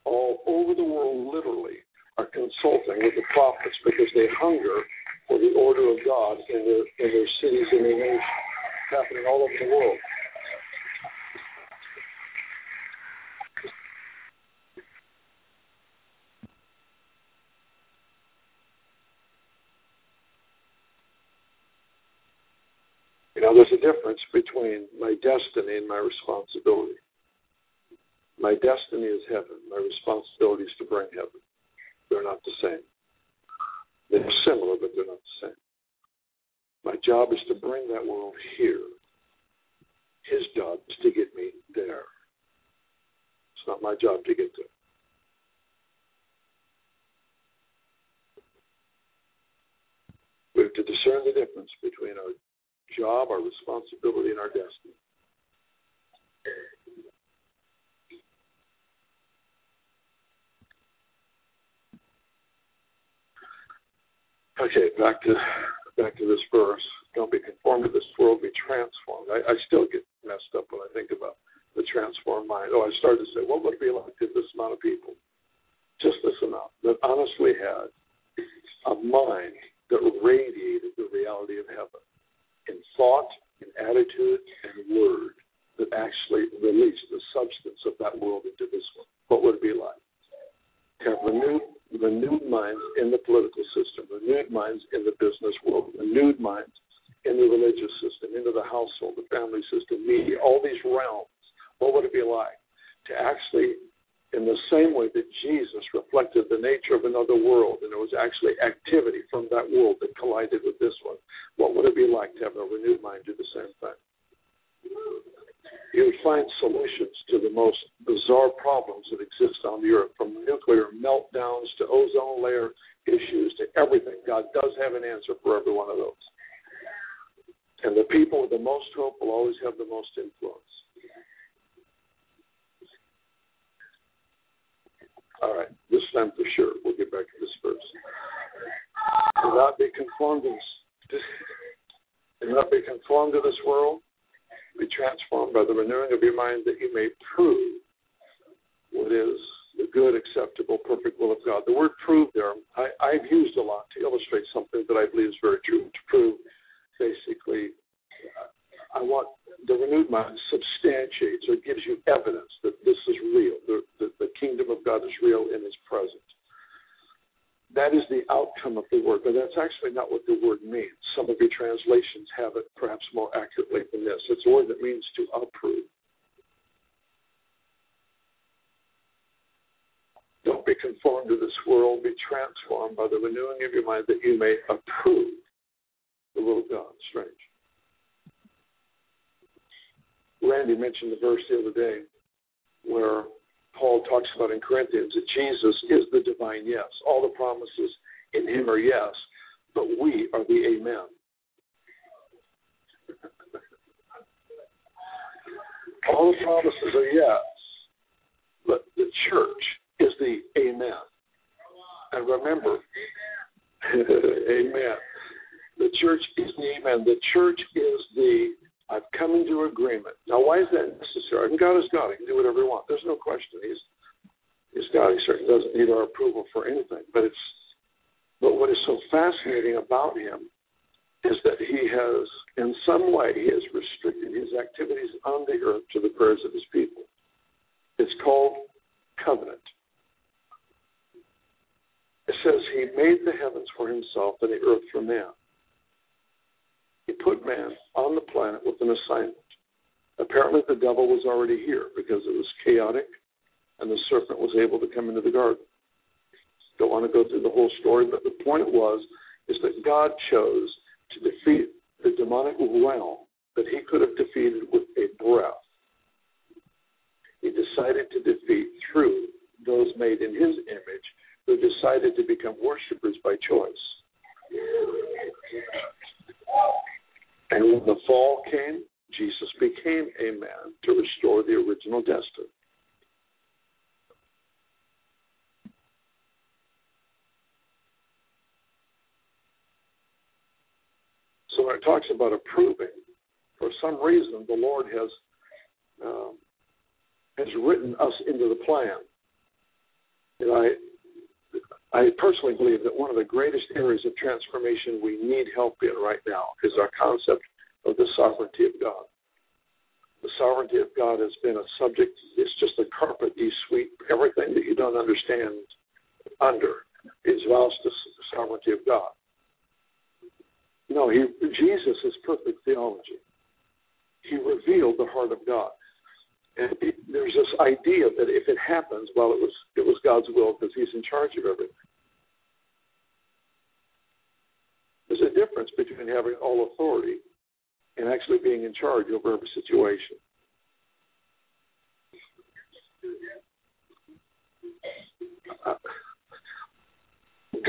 all over the world, literally, are consulting with the prophets because they hunger for the order of God in their in their cities and their nations. Happening all over the world. There's a difference between my destiny and my responsibility. My destiny is heaven. My responsibility is to bring heaven. They're not the same. They're similar, but they're not the same. My job is to bring that world here. His job is to get me there. It's not my job to get there. We have to discern the difference between our job, our responsibility, and our destiny. Okay, back to back to this verse. Don't be conformed to this world, be transformed. I, I still get messed up when I think about the transformed mind. Oh, I started to say, what would it be like if this amount of people, just this amount, that honestly had a mind that radiated the reality of heaven in thought, in attitude, and word that actually released the substance of that world into this one? What would it be like? To have renewed renewed minds in the political system, renewed minds in the business world, renewed minds in the religious system, into the household, the family system, media, all these realms. What would it be like to actually, in the same way that Jesus reflected the nature of another world, and it was actually activity from that world that collided with this one, what would it be like to have a renewed mind do the same thing? you would find solutions to the most bizarre problems that exist on the earth, from nuclear meltdowns to ozone layer issues to everything. God does have an answer for every one of those. And the people with the most hope will always have the most influence. All right, this time for sure. We'll get back to this verse. Do not be conformed to, do not be conformed to this world, be transformed by the renewing of your mind that you may prove what is the good, acceptable, perfect will of God. The word prove there, I, I've used a lot to illustrate something that I believe is very true. To prove, basically, uh, I want the renewed mind substantiates or gives you evidence that this is real, the, the, the kingdom of God is real and is present that is the outcome of the word, but that's actually not what the word means. Some of your translations have it perhaps more accurately than this. It's a word that means to approve. Don't be conformed to this world, be transformed by the renewing of your mind that you may approve the will of God. Strange. Randy mentioned the verse the other day where Paul talks about in Corinthians that Jesus is the divine yes. All the promises in him are yes, but we are the amen. all the promises are yes, but the church is the amen. And remember, amen. The church is the amen. The church is the I've come into agreement. Now, why is that necessary? And God is God. He can do whatever he wants. There's no question. He's He's God. He certainly doesn't need our approval for anything. But it's but what is so fascinating about him is that he has, in some way, he has restricted his activities on the earth to the prayers of his people. It's called covenant. It says he made the heavens for himself and the earth for man. He put man on the planet with an assignment. Apparently, the devil was already here because it was chaotic and the serpent was able to come into the garden. Don't want to go through the whole story, but the point was is that God chose to defeat the demonic realm that he could have defeated with a breath. He decided to defeat through those made in his image who decided to become worshippers by choice. And when the fall came, Jesus became a man to restore the original destiny. So it talks about approving, for some reason the Lord has um, has written us into the plan. And I I personally believe that one of the greatest areas of transformation we need help in right now is our concept of the sovereignty of God. The sovereignty of God has been a subject, it's just a carpet you sweep everything that you don't understand under is vast the sovereignty of God. No, he, Jesus is perfect theology. He revealed the heart of God. And it, there's this idea that if it happens, well, it was it was God's will because He's in charge of everything. There's a difference between having all authority and actually being in charge over every situation.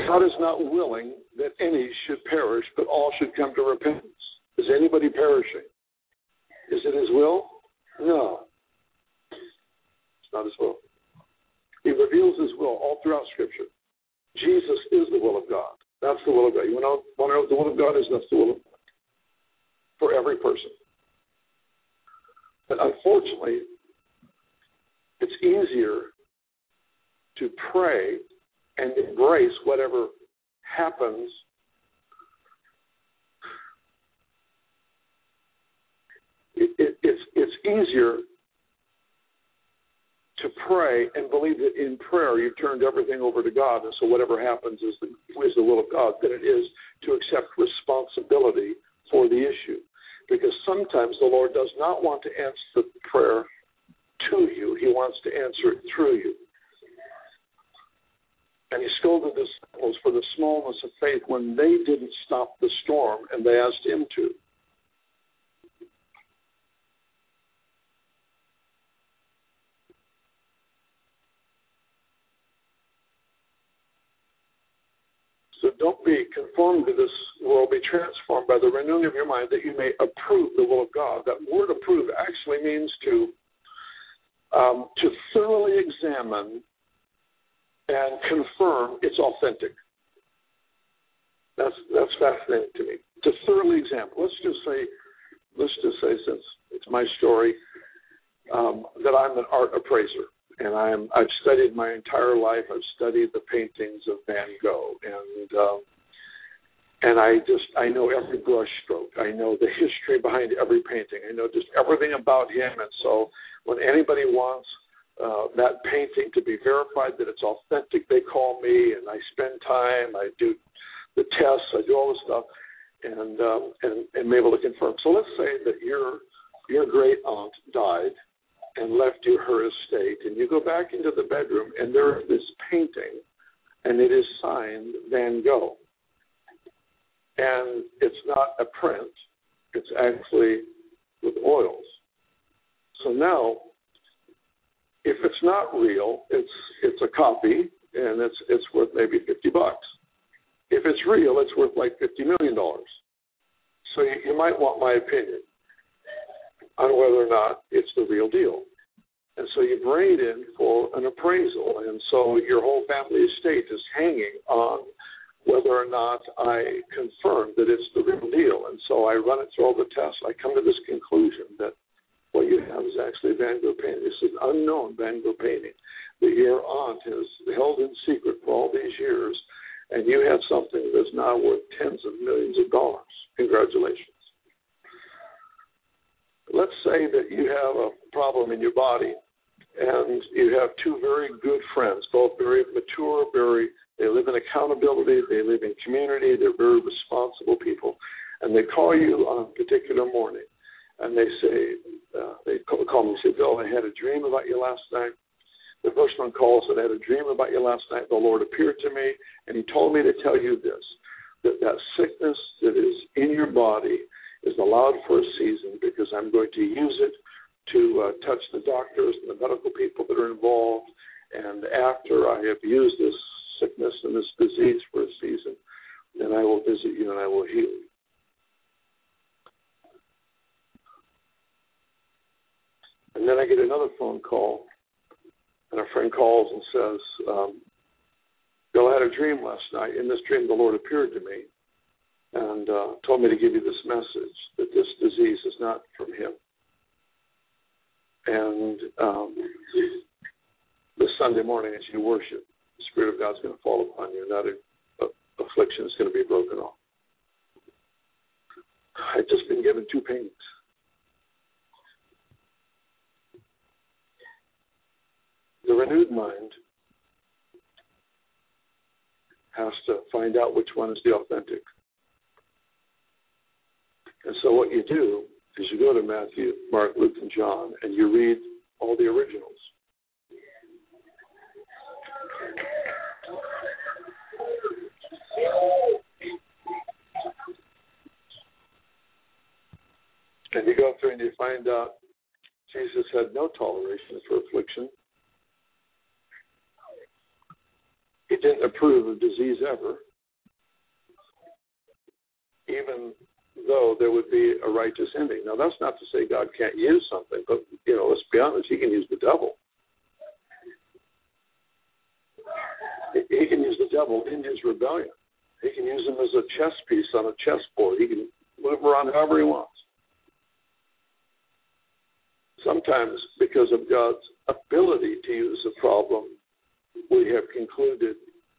God is not willing that any should perish, but all should come to repentance. Is anybody perishing? Is it His will? No. Not His will. He reveals His will all throughout Scripture. Jesus is the will of God. That's the will of God. You want to know what the will of God is? That's the will of God for every person. But unfortunately, it's easier to pray and embrace whatever happens it, it, it's it's easier to pray and believe that in prayer you've turned everything over to God, and so whatever happens is the is the will of God than it is to accept responsibility for the issue. Because sometimes the Lord does not want to answer the prayer to you; He wants to answer it through you. And he scolded the disciples for the smallness of faith when they didn't stop the storm and they asked him to. So don't be conformed to this world, be transformed by the renewing of your mind that you may approve the will of God. That word approve actually means to um, to thoroughly examine and confirm it's authentic. That's that's fascinating to me. To thoroughly examine. Let's just say, let's just say, since it's my story, um, that I'm an art appraiser, and I'm I've studied my entire life. I've studied the paintings of Van Gogh, and um, and I just I know every brush stroke. I know the history behind every painting. I know just everything about him, and so when anybody wants uh, that painting to be verified that it's authentic. They call me and I spend time. I do the tests. I do all the stuff, and um, and and am able to confirm. So let's say that your your great aunt died and left you her estate, and you go back into the bedroom and there is this painting, and it is signed Van Gogh, and it's not a print. It's actually with oils. So now if it's not real, it's it's a copy and it's it's worth maybe fifty bucks. If it's real, it's worth like fifty million dollars. So you, you might want my opinion. on whether or not it's the real deal. And so you bring it in for an appraisal. And so your whole family estate is hanging on whether or not I confirm that it's the real deal. And so I run it through all the tests. I come to this conclusion that what you have is actually Van Gogh painting. This is an unknown Van Gogh painting that your aunt has held in secret for all these years, and you have something that's now worth tens of millions of dollars. Congratulations. Let's say that you have a problem in your body, and you have two very good friends, both very mature, very they live in accountability, they live in community, they're very responsible people, and they call you on a particular morning, and they say, uh, they call, me and say, Bill, I had a dream about you last night. The first one calls and I had a dream about you last night. The Lord appeared to me, and He told me to tell you this: that that sickness that is in your body is allowed for a season because I'm going to use it to uh, touch the doctors and the medical people that are involved. And after I have used this sickness and this disease for a season, then I will visit you and I will heal you. And then I get another phone call, and a friend calls and says, um, Bill, I had a dream last night. In this dream, the Lord appeared to me and uh, told me to give you this message that this disease is not from Him. And um, this Sunday morning, as you worship, Spirit of God's going to fall upon you, and that affliction is going to be broken off. I've just been given two paintings. The renewed mind has to find out which one is the authentic. And so what you do is you go to Matthew, Mark, Luke, and John, and you read all the originals. And you go through and you find out Jesus had no toleration for affliction. He didn't approve of disease ever, even though there would be a righteous ending. Now, that's not to say God can't use something, but you know, let's be honest, He can use the devil. He can use the devil in his rebellion. He can use him as a chess piece on a chessboard. He can move around however he wants. Sometimes, because of God's ability to use a problem, we have concluded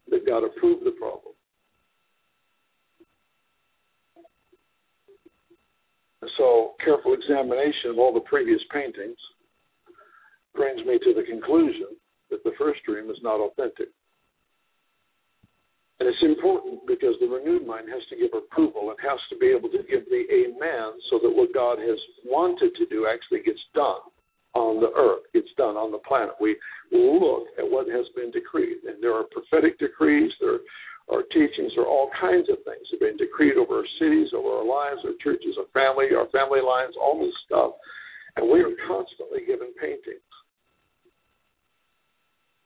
that God approved the problem. So, careful examination of all the previous paintings brings me to the conclusion that the first dream is not authentic. And it's important because the renewed mind has to give approval and has to be able to give the amen so that what God has wanted to do actually gets done on the earth, gets done on the planet. We look at what has been decreed. And there are prophetic decrees, there our teachings there are all kinds of things that have been decreed over our cities, over our lives, our churches, our family, our family lines, all this stuff. And we are constantly given paintings.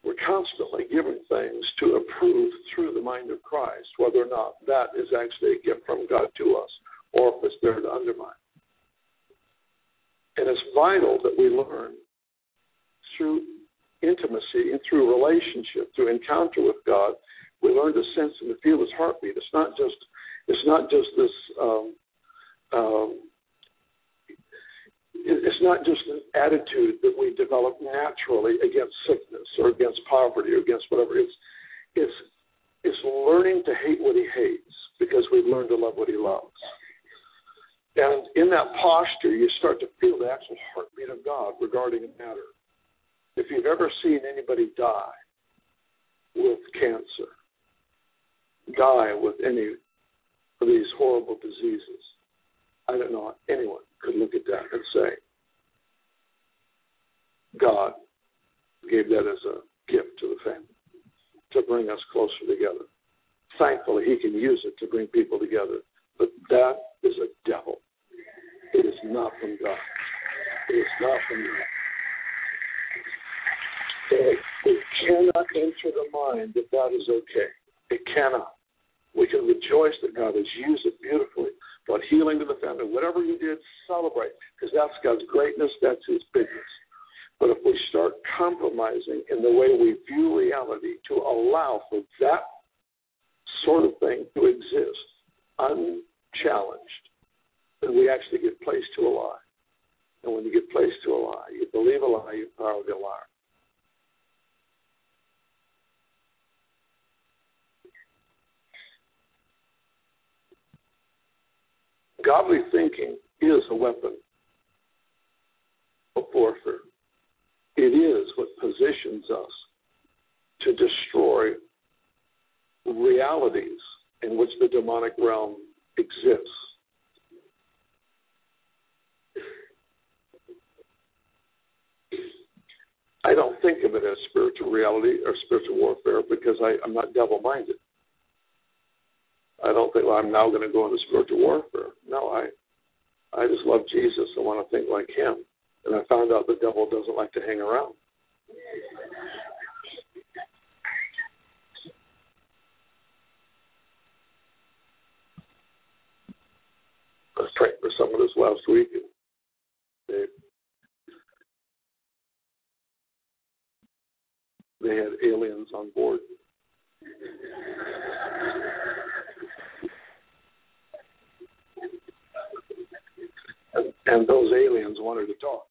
We're constantly giving things to approve through the mind of Christ, whether or not that is actually a gift from God to us or if it's there to undermine. And it's vital that we learn through intimacy and through relationship, through encounter with God, we learn to sense and to feel his heartbeat. It's not just it's not just this um, um, it's not just an attitude that we develop naturally against sickness or against poverty or against whatever. It's it's it's learning to hate what he hates because we've learned to love what he loves. And in that posture, you start to feel the actual heartbeat of God regarding a matter. If you've ever seen anybody die with cancer, die with any of these horrible diseases. I don't know anyone could look at that and say, God gave that as a gift to the family to bring us closer together. Thankfully, He can use it to bring people together. But that is a devil. It is not from God. It is not from God. It cannot enter the mind that that is okay. It cannot. We can rejoice that God has used it brought healing to the family. Whatever you did, celebrate, because that's God's greatness, that's His bigness. But if we start compromising in the way we view reality to allow for that sort of thing to exist unchallenged, then we actually get placed to a lie. And when you get placed to a lie, you believe a lie, you power the liar. Godly thinking is a weapon of warfare. It is what positions us to destroy realities in which the demonic realm exists. I don't think of it as spiritual reality or spiritual warfare because I, I'm not double minded. I don't think well, I'm now going to go into spiritual warfare. No, I I just love Jesus. I want to think like him. And I found out the devil doesn't like to hang around. I was praying for someone this last week, and they they had aliens on board. And, and those aliens wanted to talk.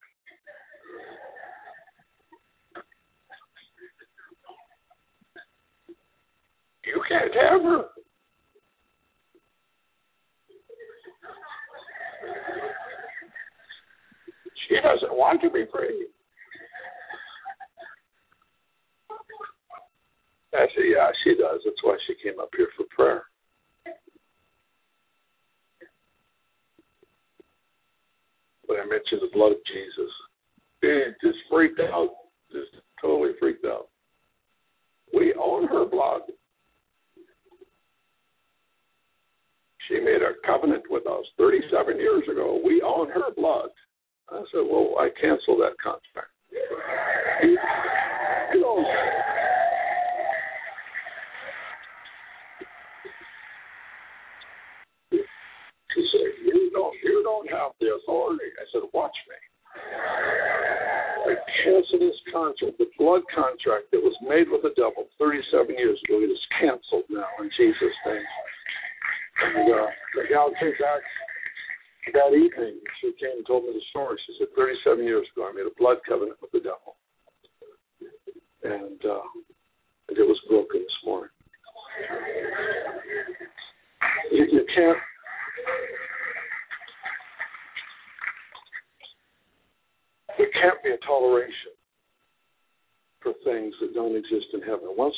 You can't have her. She doesn't want to be free. I said, Yeah, she does. That's why she came up here for prayer. When I mentioned the blood of Jesus, it just freaked out. Just totally freaked out. We own her blood. She made a covenant with us 37 years ago. We own her blood. I said, Well, I cancel that contract. Know, She said, "You don't, have the authority." I said, "Watch me." I cancel this contract, the blood contract that was made with the devil 37 years ago. It is canceled now in Jesus' name. And uh, the gal came back that evening. She came and told me the story. She said, 37 years ago, I made a blood covenant with the devil, and uh, and it was broken this morning. You, you can't there can't be a toleration for things that don't exist in heaven. Once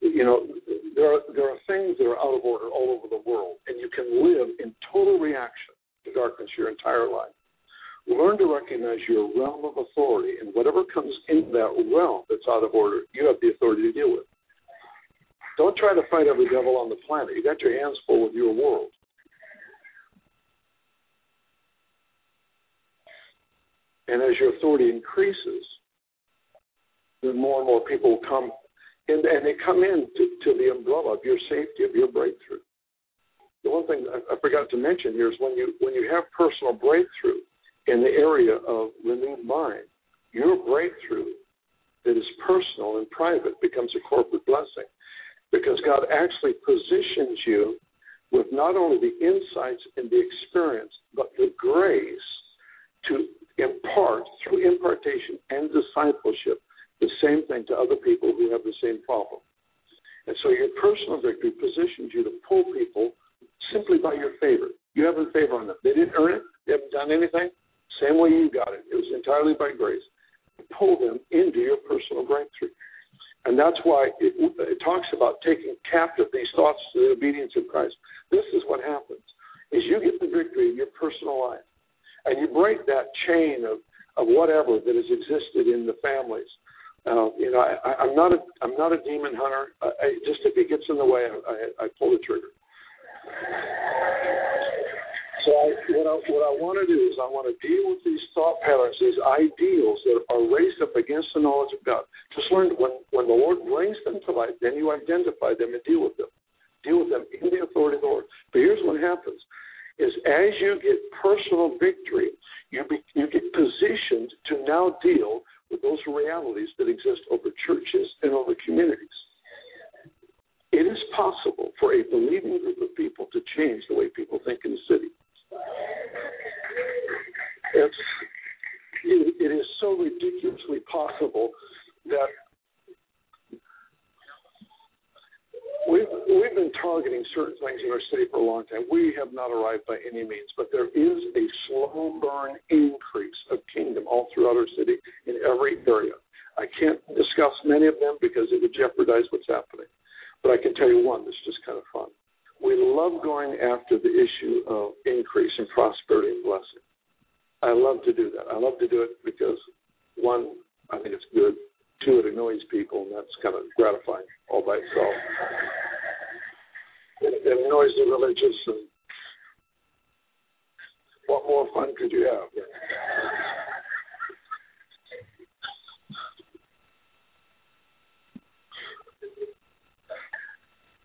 you know there are there are things that are out of order all over the world, and you can live in total reaction to darkness your entire life. Learn to recognize your realm of authority, and whatever comes into that realm that's out of order, you have the authority to deal with. Don't try to fight every devil on the planet. You got your hands full with your world. And as your authority increases, then more and more people come and, and they come in to, to the umbrella of your safety, of your breakthrough. The one thing I, I forgot to mention here is when you when you have personal breakthrough in the area of renewed mind, your breakthrough that is personal and private becomes a corporate blessing because God actually positions you with not only the insights and the experience, but the grace to impart through impartation and discipleship the same thing to other people who have the same problem. And so your personal victory positions you to pull people simply by your favor. You have a favor on them. They didn't earn it, they haven't done anything. Same way you got it. It was entirely by grace. Pull them into your personal breakthrough. And that's why it, it talks about taking captive these thoughts to the obedience of Christ. This is what happens is you get the victory in your personal life and you break that chain of, of whatever that has existed in the families. Uh, you know, I, I'm not a I'm not a demon hunter. I, I, just if he gets in the way, I, I, I pull the trigger. So I, what I what I want to do is I want to deal with these thought patterns, these ideals that are raised up against the knowledge of God. Just learn when when the Lord brings them to light, then you identify them and deal with them. Deal with them in the authority of the Lord. But here's what happens: is as you get personal victory, you, be, you get positioned to now deal with those realities that exist over churches and over communities. It is possible for a believing group of people to change the way people think in the city. It's, it, it is so ridiculously possible that we've we've been targeting certain things in our city for a long time. We have not arrived by any means, but there is a slow burn increase of kingdom all throughout our city in every area. I can't discuss many of them because it would jeopardize what's happening. But I can tell you one that's just kind of fun. We love going after the issue of increase in prosperity and blessing. I love to do that. I love to do it because one, I think it's good. Two, it annoys people, and that's kind of gratifying all by itself. It, it annoys the religious, and what more fun could you have?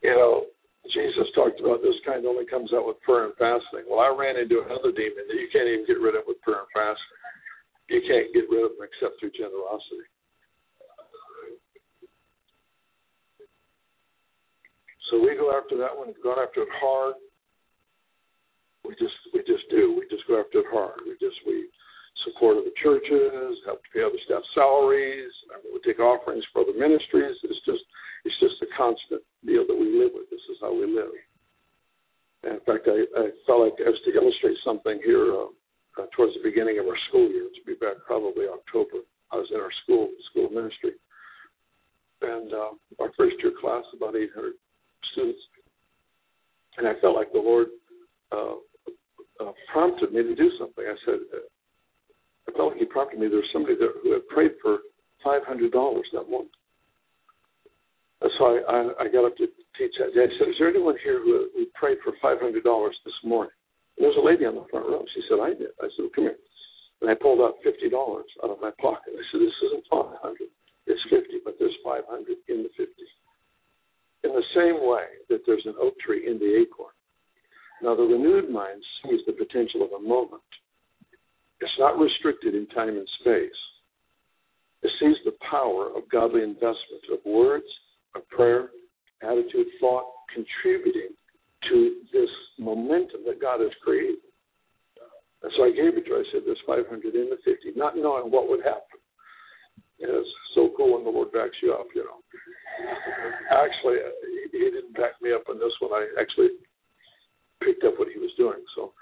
you know, Jesus talked about this kind only comes out with prayer and fasting. Well, I ran into another demon that you can't even get rid of with prayer and fasting. You can't get rid of them except through generosity. So we go after that one. We've gone after it hard. We just we just do. We just go after it hard. We just we support other churches, help to pay other staff salaries. I mean, we take offerings for other ministries. It's just it's just a constant deal that we live with. This is how we live. And in fact, I, I felt like as to illustrate something here uh, uh, towards the beginning of our school year, to be back probably October. I was in our school school ministry, and uh, our first year class about 800 students, and I felt like the Lord uh, uh, prompted me to do something. I said, I felt like He prompted me. There was somebody there who had prayed for five hundred dollars that month. And so I, I, I got up to teach that. I said, Is there anyone here who, who prayed for $500 this morning? And there was a lady on the front row. She said, I did. I said, well, Come here. And I pulled out $50 out of my pocket. I said, This isn't 500 It's 50 but there's 500 in the 50 In the same way that there's an oak tree in the acorn. Now, the renewed mind sees the potential of a moment. It's not restricted in time and space. It sees the power of godly investment of words, of prayer, attitude, thought, contributing to this momentum that God has created. And so I gave it to her. I said, there's 500 in the 50, not knowing what would happen. It's so cool when the Lord backs you up, you know. Actually, he didn't back me up on this one. I actually picked up what he was doing. So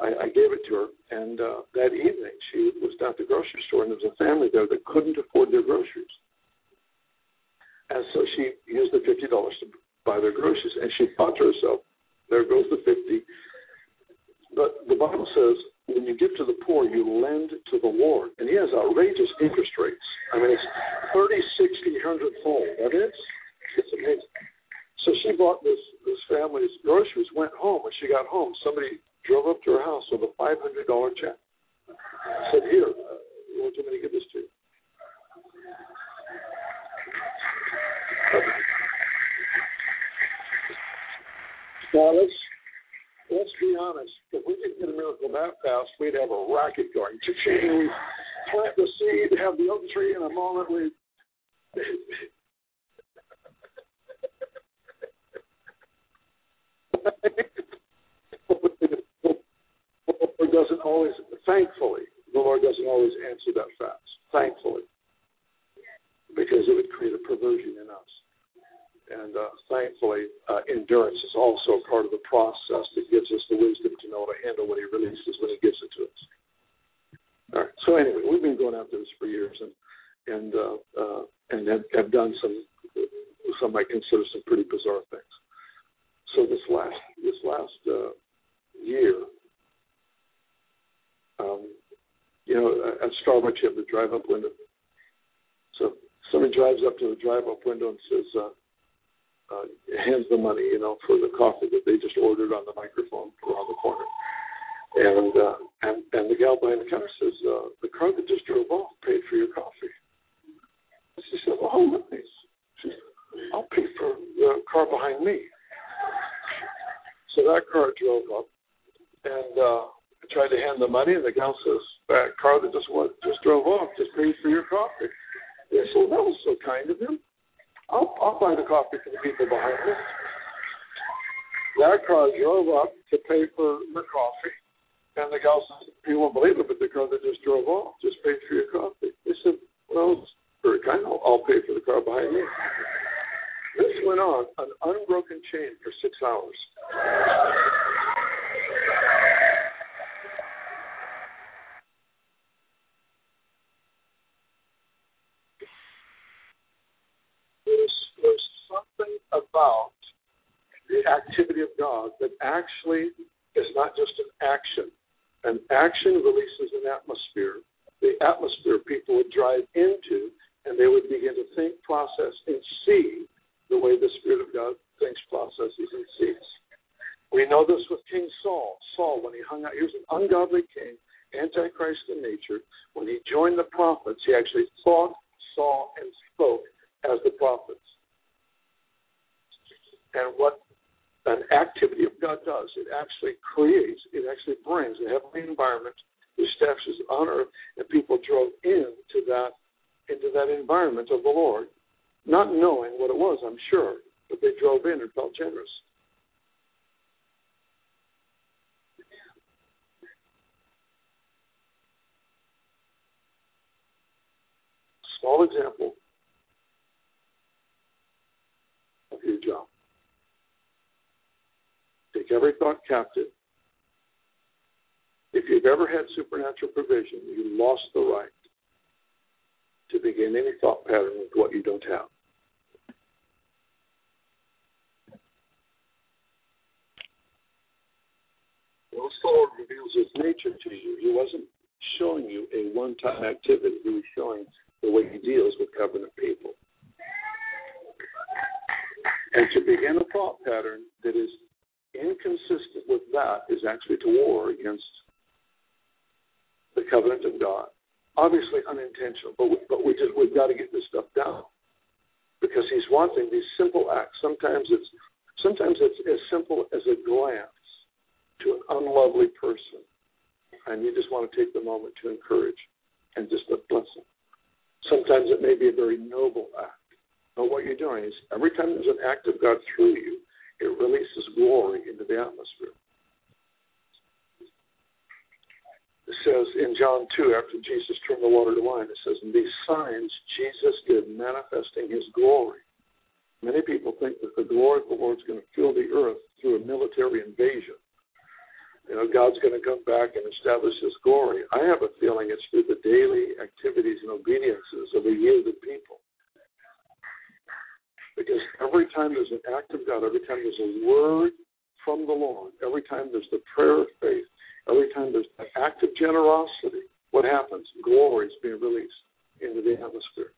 I, I gave it to her. And uh, that evening, she was at the grocery store, and there was a family there that couldn't afford their groceries. And so she used the fifty dollars to buy their groceries, and she thought to herself, "There goes the fifty. But the Bible says, when you give to the poor, you lend to the Lord, and He has outrageous interest rates. I mean, it's thirty, sixty, hundred fold. That is, it's amazing. So she bought this this family's groceries, went home. When she got home, somebody drove up to her house with a five hundred dollar check. Said, "Here, uh, Lord, you want me to give this to you?" Now let's let's be honest. If we didn't get a miracle that fast, we'd have a racket going. Cha-ching! Plant the seed, have the oak tree in a moment. We Lord doesn't always, thankfully, the Lord doesn't always answer that fast. Thankfully, because it would create a perversion in us. And uh, thankfully, uh, endurance is also part of the process that gives us the wisdom to know how to handle what He releases when He gives it to us. All right. So anyway, we've been going after this for years, and and uh, uh, and have, have done some some I consider some pretty bizarre things. So this last this last uh, year, um, you know, at Starbucks you have the drive-up window. So somebody drives up to the drive-up window and says, uh, uh, hands the money, you know, for the coffee that they just ordered on the microphone around the corner. And uh, and and the gal behind the counter says, uh, "The car that just drove off paid for your coffee." She said, "Oh, nice." She said, "I'll pay for the car behind me." So that car drove up, and uh, tried to hand the money, and the gal says, "That car that just what just drove off just paid for your coffee." Said, well, "That was so kind of him. I'll I'll buy the coffee for the people behind me." That car drove up to pay for the coffee, and the gal says, "You won't believe it, but the car that just drove off just paid for your coffee." They said, "Well, it's very kind. I'll, I'll pay for the car behind me." This went on an unbroken chain for six hours. There's, there's something about the activity of God that actually is not just an action. An action releases an atmosphere. The atmosphere people would drive into, and they would begin to think, process, and see the way the Spirit of God thinks, processes, and sees. We know this with King Saul. Saul, when he hung out, he was an ungodly king, antichrist in nature. When he joined the prophets, he actually thought, saw, and spoke as the prophets. And what an activity of God does, it actually creates, it actually brings a heavenly environment, establishes on earth, and people drove into that into that environment of the Lord, not knowing what it was, I'm sure, but they drove in and felt generous. Small example of your job. Take every thought captive. If you've ever had supernatural provision, you lost the right to begin any thought pattern with what you don't have. Once the Lord reveals His nature to you, He wasn't showing you a one-time activity. He was showing the way He deals with covenant people. And to begin a thought pattern that is inconsistent with that is actually to war against the covenant of God. Obviously unintentional, but we, but we just we've got to get this stuff down because He's wanting these simple acts. Sometimes it's sometimes it's as simple as a glance to an unlovely person, and you just want to take the moment to encourage and just a blessing. Sometimes it may be a very noble act. But what you're doing is every time there's an act of God through you, it releases glory into the atmosphere. It says in John 2, after Jesus turned the water to wine, it says, And these signs Jesus did, manifesting his glory. Many people think that the glory of the Lord is going to fill the earth through a military invasion. You know, God's going to come back and establish his glory. I have a feeling it's through the daily activities and obediences of a yielded people. Because every time there's an act of God, every time there's a word from the Lord, every time there's the prayer of faith, every time there's an act of generosity, what happens? Glory is being released into the atmosphere.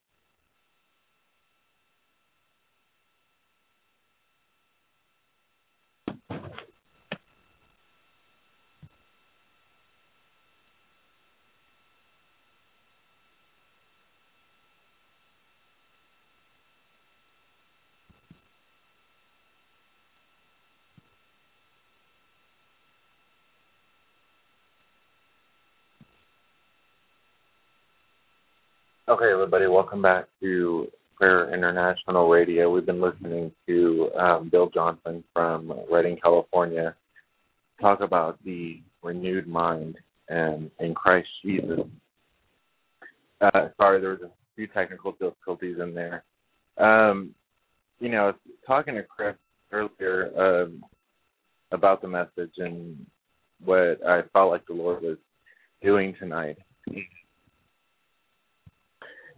Okay, everybody, welcome back to Prayer International Radio. We've been listening to um, Bill Johnson from Redding, California, talk about the renewed mind and in Christ Jesus. Uh, sorry, there was a few technical difficulties in there. Um, you know, talking to Chris earlier um, about the message and what I felt like the Lord was doing tonight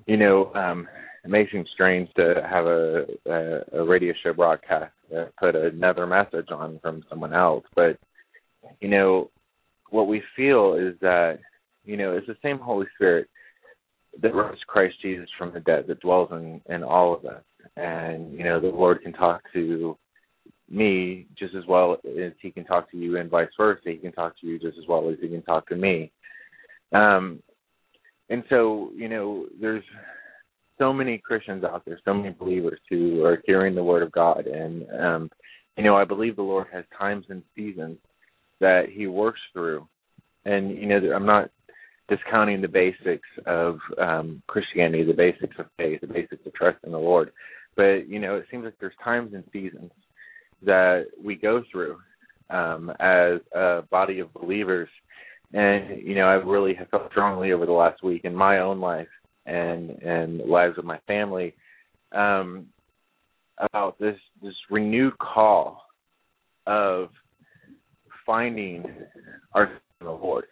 you know, um, it makes me strange to have a, a, a radio show broadcast that put another message on from someone else. But, you know, what we feel is that, you know, it's the same Holy Spirit that rose Christ Jesus from the dead that dwells in, in all of us. And, you know, the Lord can talk to me just as well as he can talk to you and vice versa. He can talk to you just as well as he can talk to me. Um, and so you know there's so many christians out there so many believers who are hearing the word of god and um you know i believe the lord has times and seasons that he works through and you know I'm not discounting the basics of um Christianity, the basics of faith, the basics of trust in the Lord. But you know, it seems like there's times and seasons that we go through um as a body of believers and you know, I really have felt strongly over the last week in my own life and and lives of my family um about this this renewed call of finding our Lord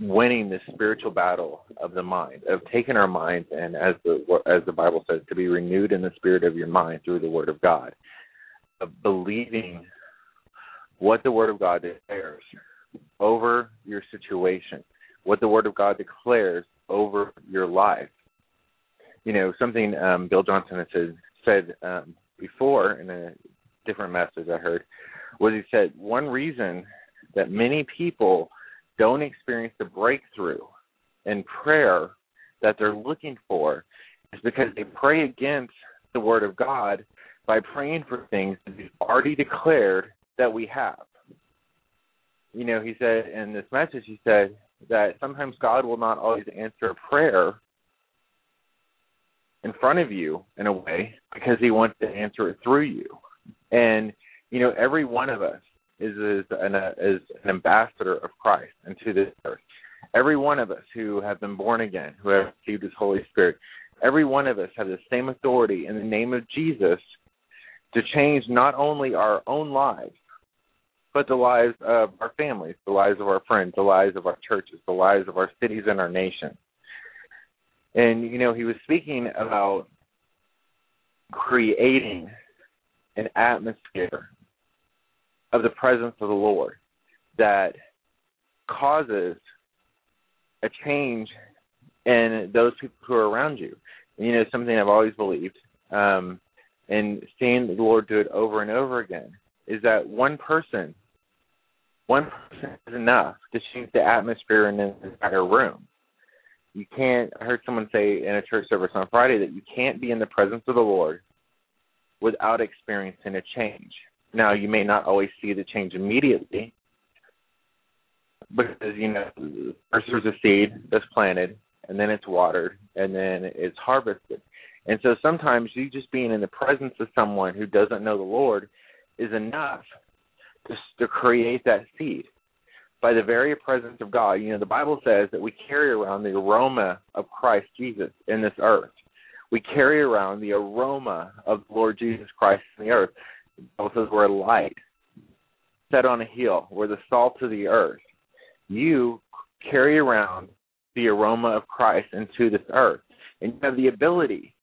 winning this spiritual battle of the mind, of taking our minds and as the as the Bible says, to be renewed in the spirit of your mind through the Word of God, of believing what the Word of God declares over your situation, what the Word of God declares over your life. You know, something um, Bill Johnson has said, said um, before in a different message I heard was he said one reason that many people don't experience the breakthrough in prayer that they're looking for is because they pray against the word of God by praying for things that He's already declared that we have. You know, he said in this message, he said that sometimes God will not always answer a prayer in front of you in a way because he wants to answer it through you. And you know, every one of us is is an, uh, is an ambassador of Christ into this earth. Every one of us who have been born again, who have received His Holy Spirit, every one of us have the same authority in the name of Jesus to change not only our own lives, but the lives of our families, the lives of our friends, the lives of our churches, the lives of our cities and our nation. And you know, he was speaking about creating an atmosphere of the presence of the Lord that causes a change in those people who are around you. You know, something I've always believed, um, and seeing the Lord do it over and over again, is that one person, one person is enough to change the atmosphere in an entire room. You can't. I heard someone say in a church service on Friday that you can't be in the presence of the Lord without experiencing a change. Now, you may not always see the change immediately because, you know, first there's a seed that's planted, and then it's watered, and then it's harvested. And so sometimes you just being in the presence of someone who doesn't know the Lord is enough to, to create that seed. By the very presence of God, you know, the Bible says that we carry around the aroma of Christ Jesus in this earth. We carry around the aroma of the Lord Jesus Christ in the earth. The Bible says we're a light set on a hill. We're the salt of the earth. You carry around the aroma of Christ into this earth. And you have the ability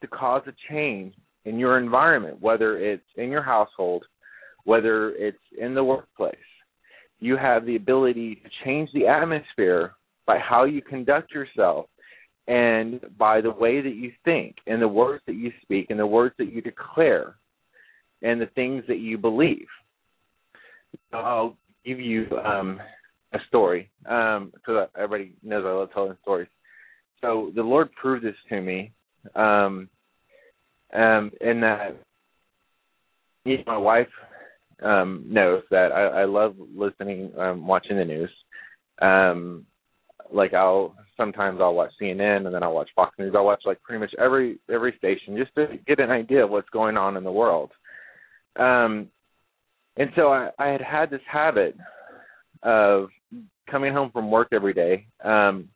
to cause a change in your environment, whether it's in your household, whether it's in the workplace. You have the ability to change the atmosphere by how you conduct yourself and by the way that you think and the words that you speak and the words that you declare and the things that you believe. I'll give you um, a story because um, everybody knows I love telling stories. So the Lord proved this to me um, um, in that you know, my wife um, knows that I, I love listening, um, watching the news. Um, like I'll sometimes I'll watch CNN and then I'll watch Fox News. I'll watch like pretty much every every station just to get an idea of what's going on in the world. Um, and so I, I had had this habit of coming home from work every day, um,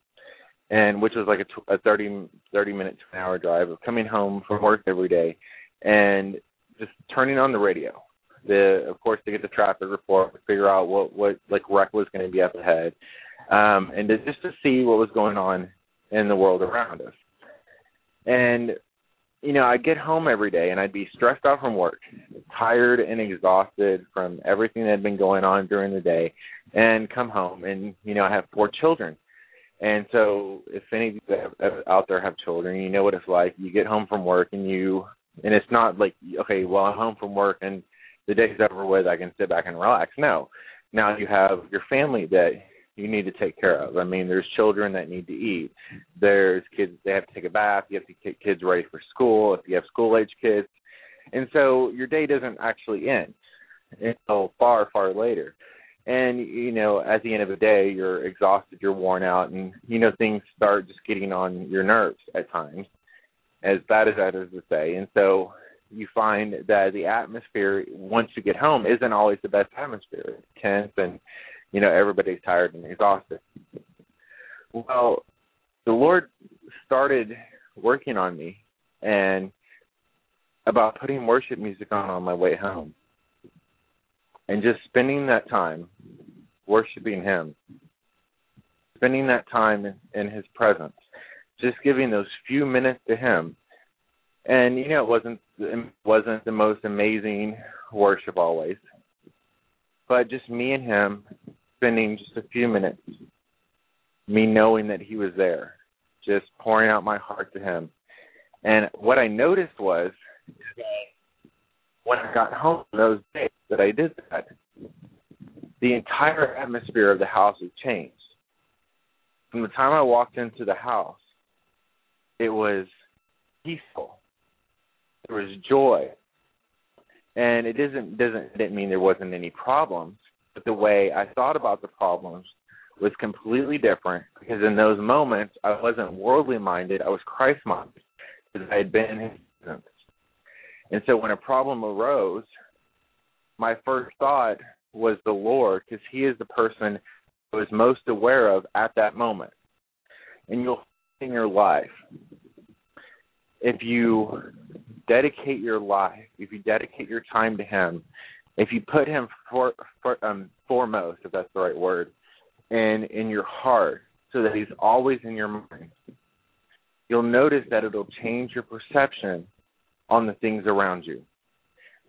and which was like a, a thirty thirty minute to an hour drive of coming home from work every day, and just turning on the radio. The of course to get the traffic report, figure out what what like wreck was going to be up ahead um, and to, just to see what was going on in the world around us. And you know, I'd get home every day and I'd be stressed out from work, tired and exhausted from everything that had been going on during the day, and come home and you know I have four children. And so, if any of you out there have children, you know what it's like. You get home from work and you, and it's not like, okay, well, I'm home from work and the day's over with. I can sit back and relax. No, now you have your family that you need to take care of. I mean, there's children that need to eat. There's kids they have to take a bath. You have to get kids ready for school if you have school age kids, and so your day doesn't actually end. until far, far later. And you know, at the end of the day, you're exhausted, you're worn out, and you know things start just getting on your nerves at times, as bad as that is to say. And so you find that the atmosphere once you get home isn't always the best atmosphere. It's tense, and you know everybody's tired and exhausted. Well, the Lord started working on me, and about putting worship music on on my way home and just spending that time worshiping him spending that time in, his presence just giving those few minutes to him. And you know it wasn't it wasn't the most amazing worship always. But just me and him spending just a few minutes me knowing that he was there just pouring out my heart to him. And what i noticed was when I got home those days that I did that, the entire atmosphere of the house had changed. From the time I walked into the house, it was peaceful. There was joy. And it doesn't doesn't didn't mean there wasn't any problems, but the way I thought about the problems was completely different because in those moments I wasn't worldly minded, I was Christ minded because I had been in his presence. And so when a problem arose, my first thought was the Lord because He is the person I was most aware of at that moment. And you'll in your life, if you dedicate your life, if you dedicate your time to Him, if you put Him for, for um, foremost, if that's the right word, in in your heart, so that He's always in your mind, you'll notice that it'll change your perception on the things around you.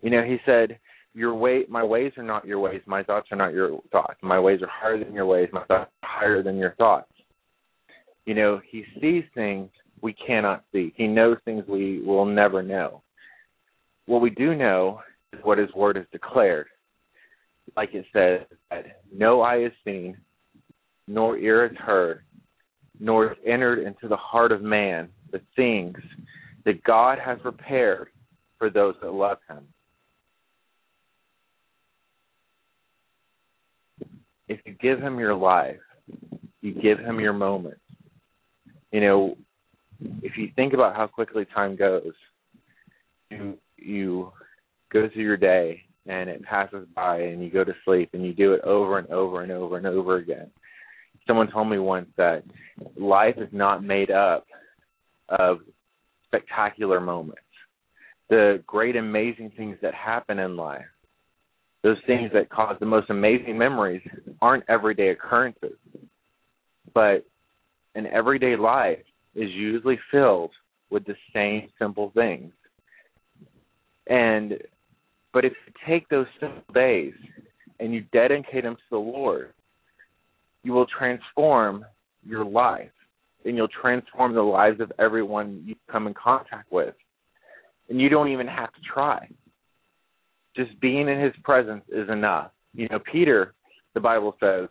You know, he said, "Your way, my ways are not your ways. My thoughts are not your thoughts. My ways are higher than your ways. My thoughts are higher than your thoughts." You know, he sees things we cannot see. He knows things we will never know. What we do know is what his word has declared. Like it says that no eye has seen, nor ear has heard, nor has entered into the heart of man the things that God has prepared for those that love Him. If you give Him your life, you give Him your moments. You know, if you think about how quickly time goes, you you go through your day and it passes by and you go to sleep and you do it over and over and over and over again. Someone told me once that life is not made up of spectacular moments, the great, amazing things that happen in life, those things that cause the most amazing memories aren't everyday occurrences. But an everyday life is usually filled with the same simple things. And but if you take those simple days and you dedicate them to the Lord, you will transform your life and you'll transform the lives of everyone you come in contact with. And you don't even have to try. Just being in his presence is enough. You know, Peter, the Bible says,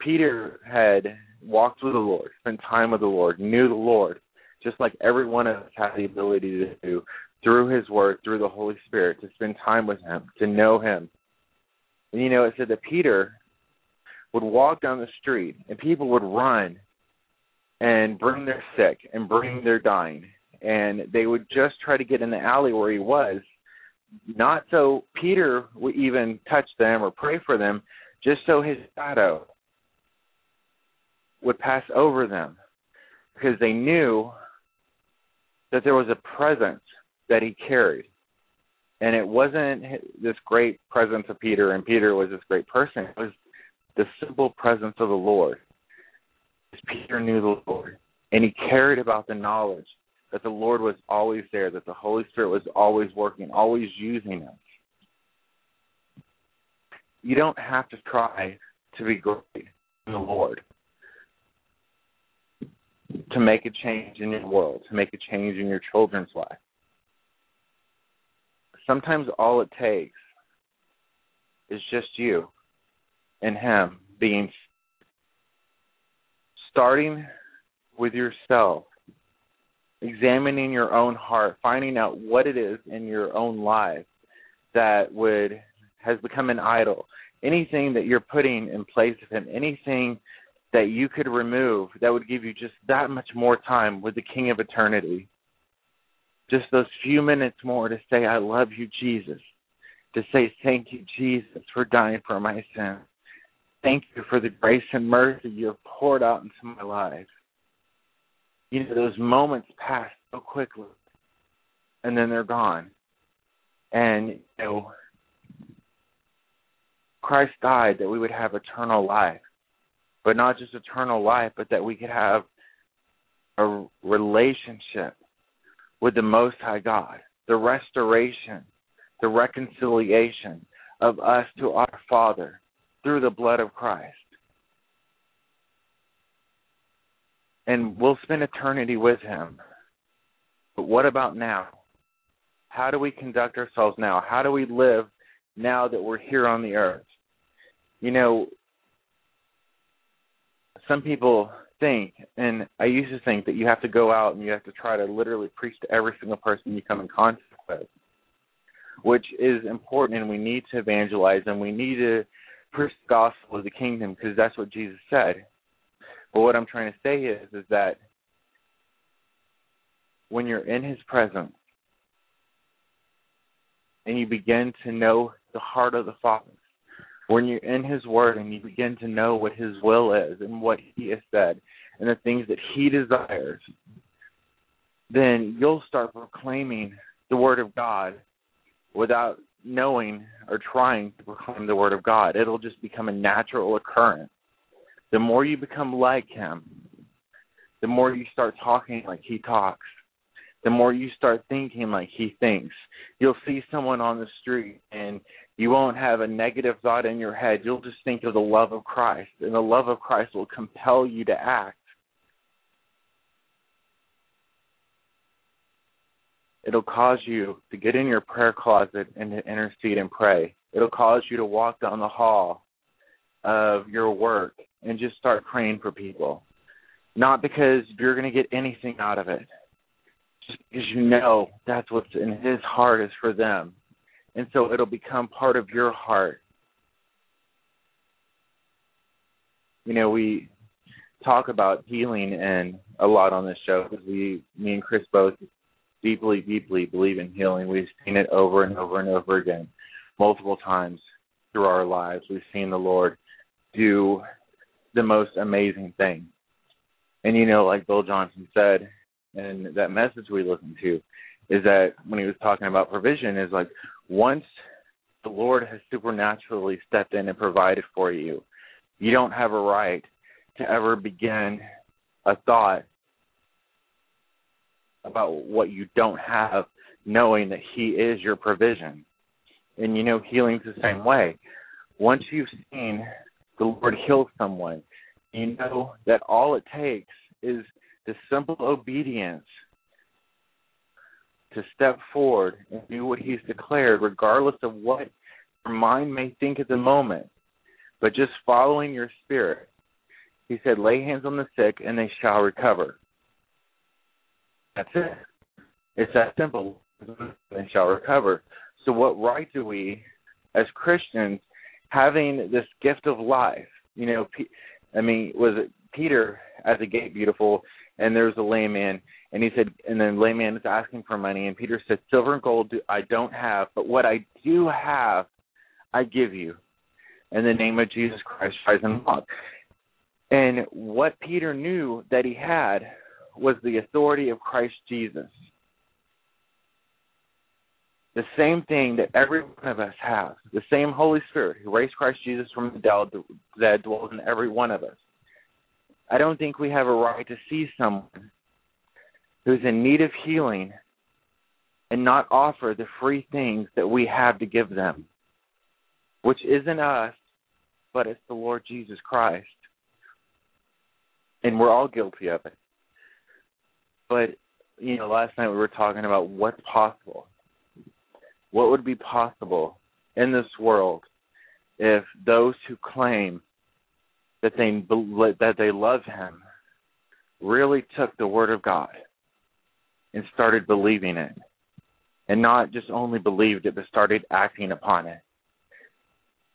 Peter had walked with the Lord, spent time with the Lord, knew the Lord, just like every one of us has the ability to do through his word, through the Holy Spirit, to spend time with him, to know him. And you know, it said that Peter would walk down the street and people would run and bring their sick and bring their dying. And they would just try to get in the alley where he was, not so Peter would even touch them or pray for them, just so his shadow would pass over them. Because they knew that there was a presence that he carried. And it wasn't this great presence of Peter, and Peter was this great person. It was the simple presence of the Lord Peter knew the Lord and he cared about the knowledge that the Lord was always there, that the Holy Spirit was always working, always using us. You don't have to try to be great in the Lord to make a change in your world, to make a change in your children's life. Sometimes all it takes is just you and Him being starting with yourself, examining your own heart, finding out what it is in your own life that would has become an idol, anything that you're putting in place of him, anything that you could remove that would give you just that much more time with the King of Eternity. Just those few minutes more to say, I love you, Jesus. To say, Thank you, Jesus, for dying for my sins. Thank you for the grace and mercy you have poured out into my life. You know, those moments pass so quickly, and then they're gone. And, you know, Christ died that we would have eternal life but not just eternal life, but that we could have a relationship with the Most High God, the restoration, the reconciliation of us to our Father through the blood of Christ. And we'll spend eternity with Him. But what about now? How do we conduct ourselves now? How do we live now that we're here on the earth? You know, some people think, and I used to think that you have to go out and you have to try to literally preach to every single person you come in contact with, which is important, and we need to evangelize and we need to preach the gospel of the kingdom because that's what Jesus said. But what I'm trying to say is, is that when you're in His presence and you begin to know the heart of the Father, when you're in his word and you begin to know what his will is and what he has said and the things that he desires, then you'll start proclaiming the word of God without knowing or trying to proclaim the word of God. It'll just become a natural occurrence. The more you become like him, the more you start talking like he talks, the more you start thinking like he thinks. You'll see someone on the street and you won't have a negative thought in your head. You'll just think of the love of Christ, and the love of Christ will compel you to act. It'll cause you to get in your prayer closet and to intercede and pray. It'll cause you to walk down the hall of your work and just start praying for people. Not because you're going to get anything out of it, just because you know that's what's in His heart is for them and so it'll become part of your heart. You know, we talk about healing and a lot on this show because we, me and Chris both deeply, deeply believe in healing. We've seen it over and over and over again, multiple times through our lives. We've seen the Lord do the most amazing thing. And you know, like Bill Johnson said and that message we listened to, is that when he was talking about provision, is like once the Lord has supernaturally stepped in and provided for you, you don't have a right to ever begin a thought about what you don't have, knowing that He is your provision. And you know, healing's the same way. Once you've seen the Lord heal someone, you know that all it takes is the simple obedience to step forward and do what he's declared, regardless of what your mind may think at the moment, but just following your spirit. He said, Lay hands on the sick and they shall recover. That's it. It's that simple. They shall recover. So, what right do we, as Christians, having this gift of life? You know, I mean, was it Peter at the gate beautiful? And there was a lame man, and he said, and then layman is asking for money, and Peter said, Silver and gold do, I don't have, but what I do have, I give you. In the name of Jesus Christ, rise and walk. And what Peter knew that he had was the authority of Christ Jesus. The same thing that every one of us has, the same Holy Spirit who raised Christ Jesus from the dead that dwells in every one of us. I don't think we have a right to see someone who's in need of healing and not offer the free things that we have to give them, which isn't us, but it's the Lord Jesus Christ. And we're all guilty of it. But, you know, last night we were talking about what's possible. What would be possible in this world if those who claim that they that they love him really took the word of God and started believing it. and not just only believed it, but started acting upon it.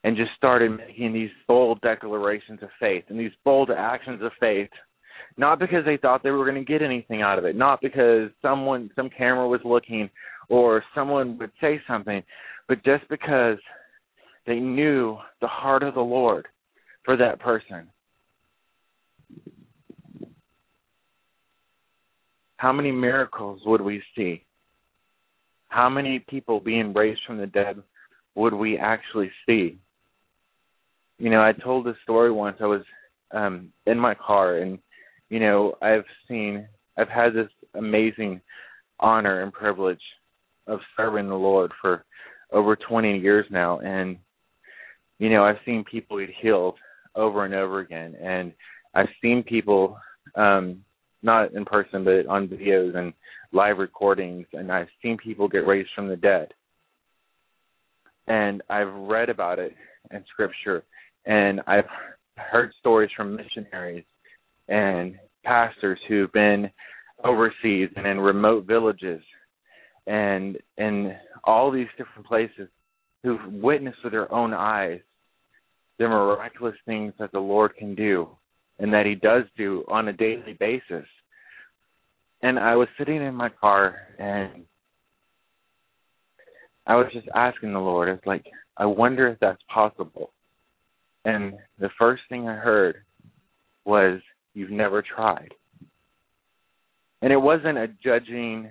And just started making these bold declarations of faith and these bold actions of faith, not because they thought they were going to get anything out of it, not because someone, some camera was looking or someone would say something, but just because they knew the heart of the Lord for that person. How many miracles would we see? How many people being raised from the dead would we actually see? You know, I told this story once. I was um in my car and you know, I've seen I've had this amazing honor and privilege of serving the Lord for over 20 years now. And you know, I've seen people get healed over and over again. And I've seen people um not in person but on videos and live recordings. And I've seen people get raised from the dead. And I've read about it in scripture. And I've heard stories from missionaries and pastors who've been overseas and in remote villages and in all these different places who've witnessed with their own eyes the miraculous things that the Lord can do and that He does do on a daily basis. And I was sitting in my car and I was just asking the Lord, it's like, I wonder if that's possible. And the first thing I heard was, You've never tried. And it wasn't a judging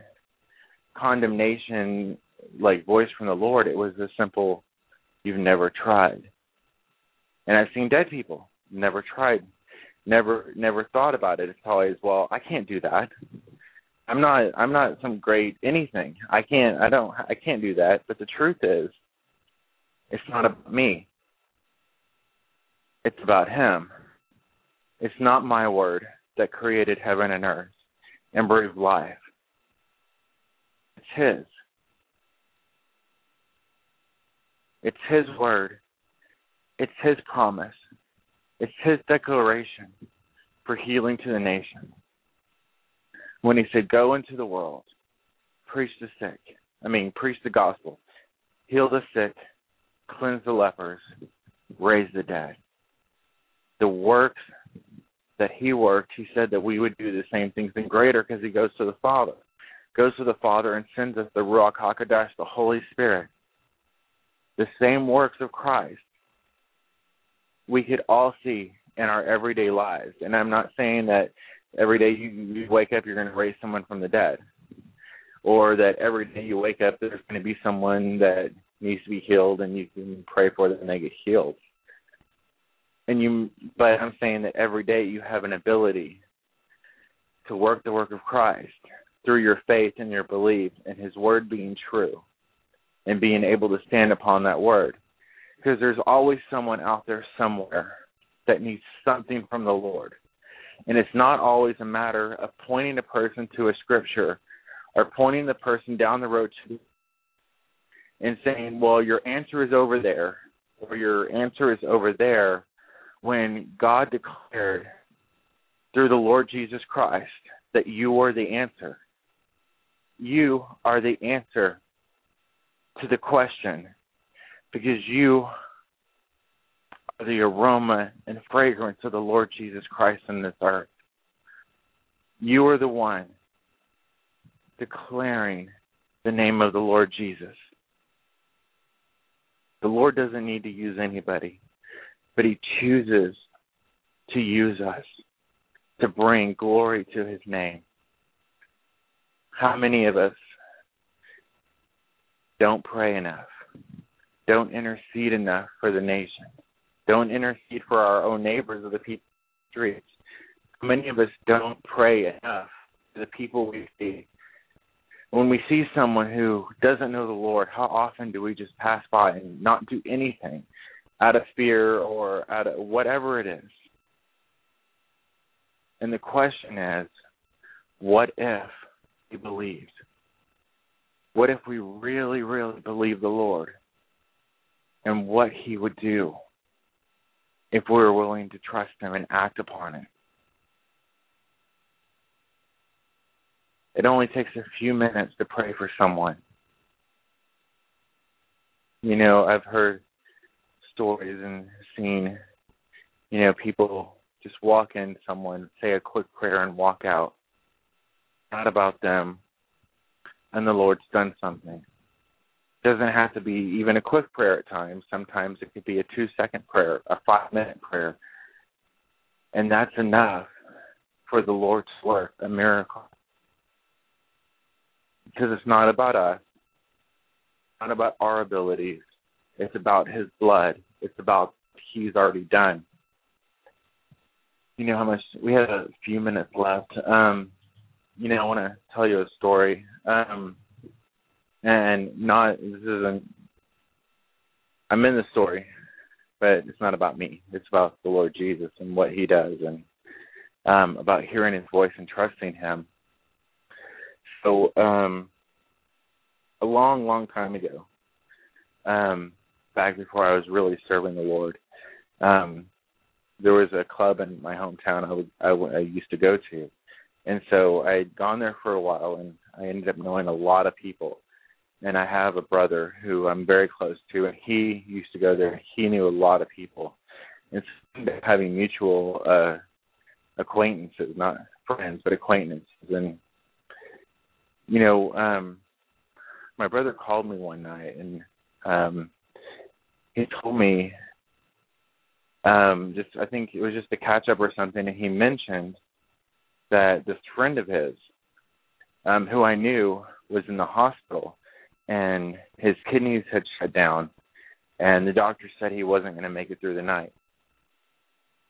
condemnation like voice from the Lord, it was a simple, You've never tried. And I've seen dead people, never tried, never never thought about it. It's always, well, I can't do that. I'm not I'm not some great anything. I can't I don't I can't do that. But the truth is it's not about me. It's about him. It's not my word that created heaven and earth and breathed life. It's his. It's his word it's his promise. It's his declaration for healing to the nation. When he said, Go into the world, preach the sick. I mean, preach the gospel, heal the sick, cleanse the lepers, raise the dead. The works that he worked, he said that we would do the same things and greater because he goes to the Father. Goes to the Father and sends us the Ruach HaKodesh, the Holy Spirit. The same works of Christ we could all see in our everyday lives. And I'm not saying that every day you, you wake up you're going to raise someone from the dead, or that every day you wake up there's going to be someone that needs to be healed and you can pray for them and they get healed. And you, but I'm saying that every day you have an ability to work the work of Christ through your faith and your belief and His word being true, and being able to stand upon that word because there's always someone out there somewhere that needs something from the Lord. And it's not always a matter of pointing a person to a scripture or pointing the person down the road to and saying, well, your answer is over there or your answer is over there when God declared through the Lord Jesus Christ that you are the answer. You are the answer to the question because you are the aroma and fragrance of the Lord Jesus Christ in this earth. You are the one declaring the name of the Lord Jesus. The Lord doesn't need to use anybody, but He chooses to use us to bring glory to His name. How many of us don't pray enough? don't intercede enough for the nation. Don't intercede for our own neighbors or the people the streets. Many of us don't pray enough for the people we see. When we see someone who doesn't know the Lord, how often do we just pass by and not do anything out of fear or out of whatever it is? And the question is, what if we believed? What if we really, really believe the Lord? and what he would do if we were willing to trust him and act upon it. It only takes a few minutes to pray for someone You know, I've heard stories and seen, you know, people just walk in someone, say a quick prayer and walk out. Not about them. And the Lord's done something. It doesn't have to be even a quick prayer at times. Sometimes it could be a two second prayer, a five minute prayer. And that's enough for the Lord's work, a miracle. Because it's not about us, not about our abilities. It's about His blood. It's about He's already done. You know how much we have a few minutes left. Um, you know, I want to tell you a story. Um, and not this isn't. I'm in the story, but it's not about me. It's about the Lord Jesus and what He does, and um, about hearing His voice and trusting Him. So, um, a long, long time ago, um, back before I was really serving the Lord, um, there was a club in my hometown I, would, I, I used to go to, and so I had gone there for a while, and I ended up knowing a lot of people. And I have a brother who I'm very close to, and he used to go there. He knew a lot of people, and so having mutual uh, acquaintances, not friends, but acquaintances. And you know, um, my brother called me one night, and um, he told me um just I think it was just a catch up or something and he mentioned that this friend of his um who I knew was in the hospital and his kidneys had shut down and the doctor said he wasn't going to make it through the night.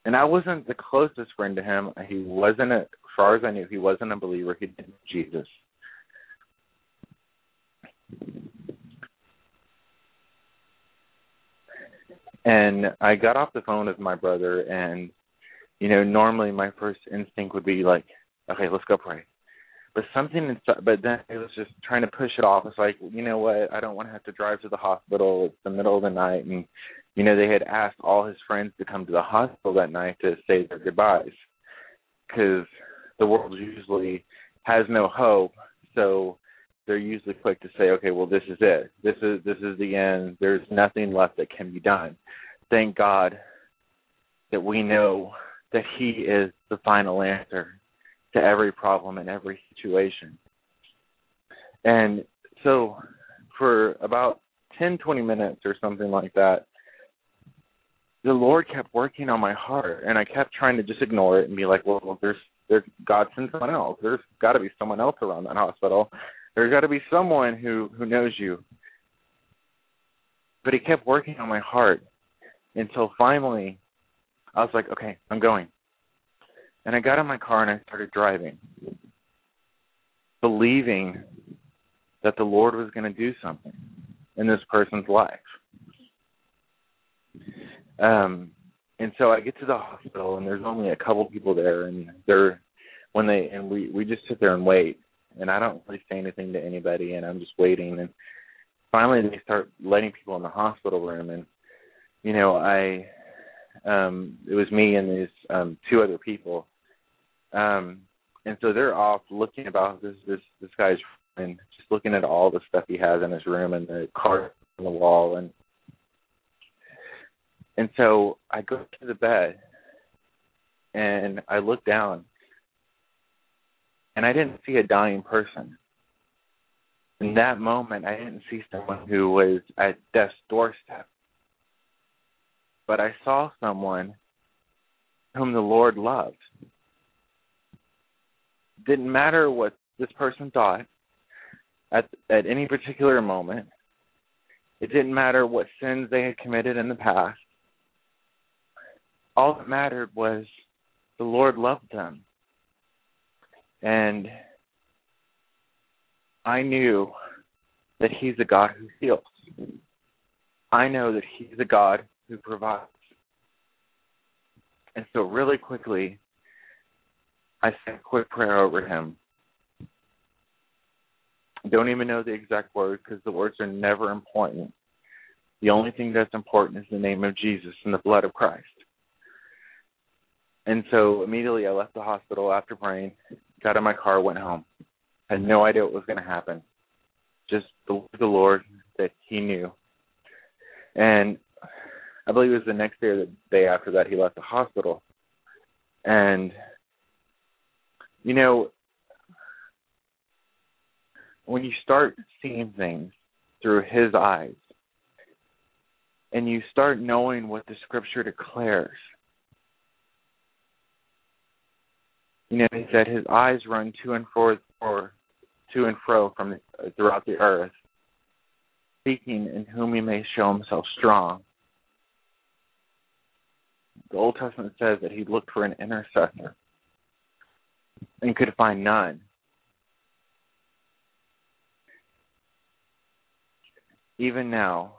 And I wasn't the closest friend to him. He wasn't a, as far as I knew, he wasn't a believer. He didn't know Jesus. And I got off the phone with my brother, and you know, normally my first instinct would be like, okay, let's go pray. But something inside, but then it was just trying to push it off. It's like, you know what? I don't want to have to drive to the hospital. It's the middle of the night, and you know, they had asked all his friends to come to the hospital that night to say their goodbyes, because the world usually has no hope. So they're usually quick to say, okay, well, this is it. This is this is the end. There's nothing left that can be done. Thank God that we know that He is the final answer to every problem in every situation. And so, for about 10, 20 minutes or something like that, the Lord kept working on my heart, and I kept trying to just ignore it and be like, well, well there's there's God sent someone else. There's got to be someone else around that hospital. There's got to be someone who who knows you. But he kept working on my heart until finally I was like, okay, I'm going. And I got in my car and I started driving, believing that the Lord was going to do something in this person's life. Um, and so I get to the hospital and there's only a couple people there, and they're when they and we we just sit there and wait and I don't really say anything to anybody, and I'm just waiting. And finally, they start letting people in the hospital room, and you know, I um it was me and these um two other people, um, and so they're off looking about this this this guy's and just looking at all the stuff he has in his room and the card on the wall. And and so I go to the bed and I look down and I didn't see a dying person. In that moment, I didn't see someone who was at death's doorstep, but I saw someone whom the Lord loved. Didn't matter what this person thought at at any particular moment. It didn't matter what sins they had committed in the past. All that mattered was the Lord loved them. And I knew that He's a God who heals. I know that He's a God who provides. And so, really quickly, I said a quick prayer over him. don't even know the exact words because the words are never important. The only thing that's important is the name of Jesus and the blood of Christ. And so immediately I left the hospital after praying got in my car, went home. Had no idea what was going to happen. Just the Lord that He knew. And I believe it was the next day or the day after that he left the hospital. And you know, when you start seeing things through his eyes and you start knowing what the scripture declares, you know, he said his eyes run to and fro, or to and fro from throughout the earth, seeking in whom he may show himself strong. The Old Testament says that he looked for an intercessor and could find none. Even now,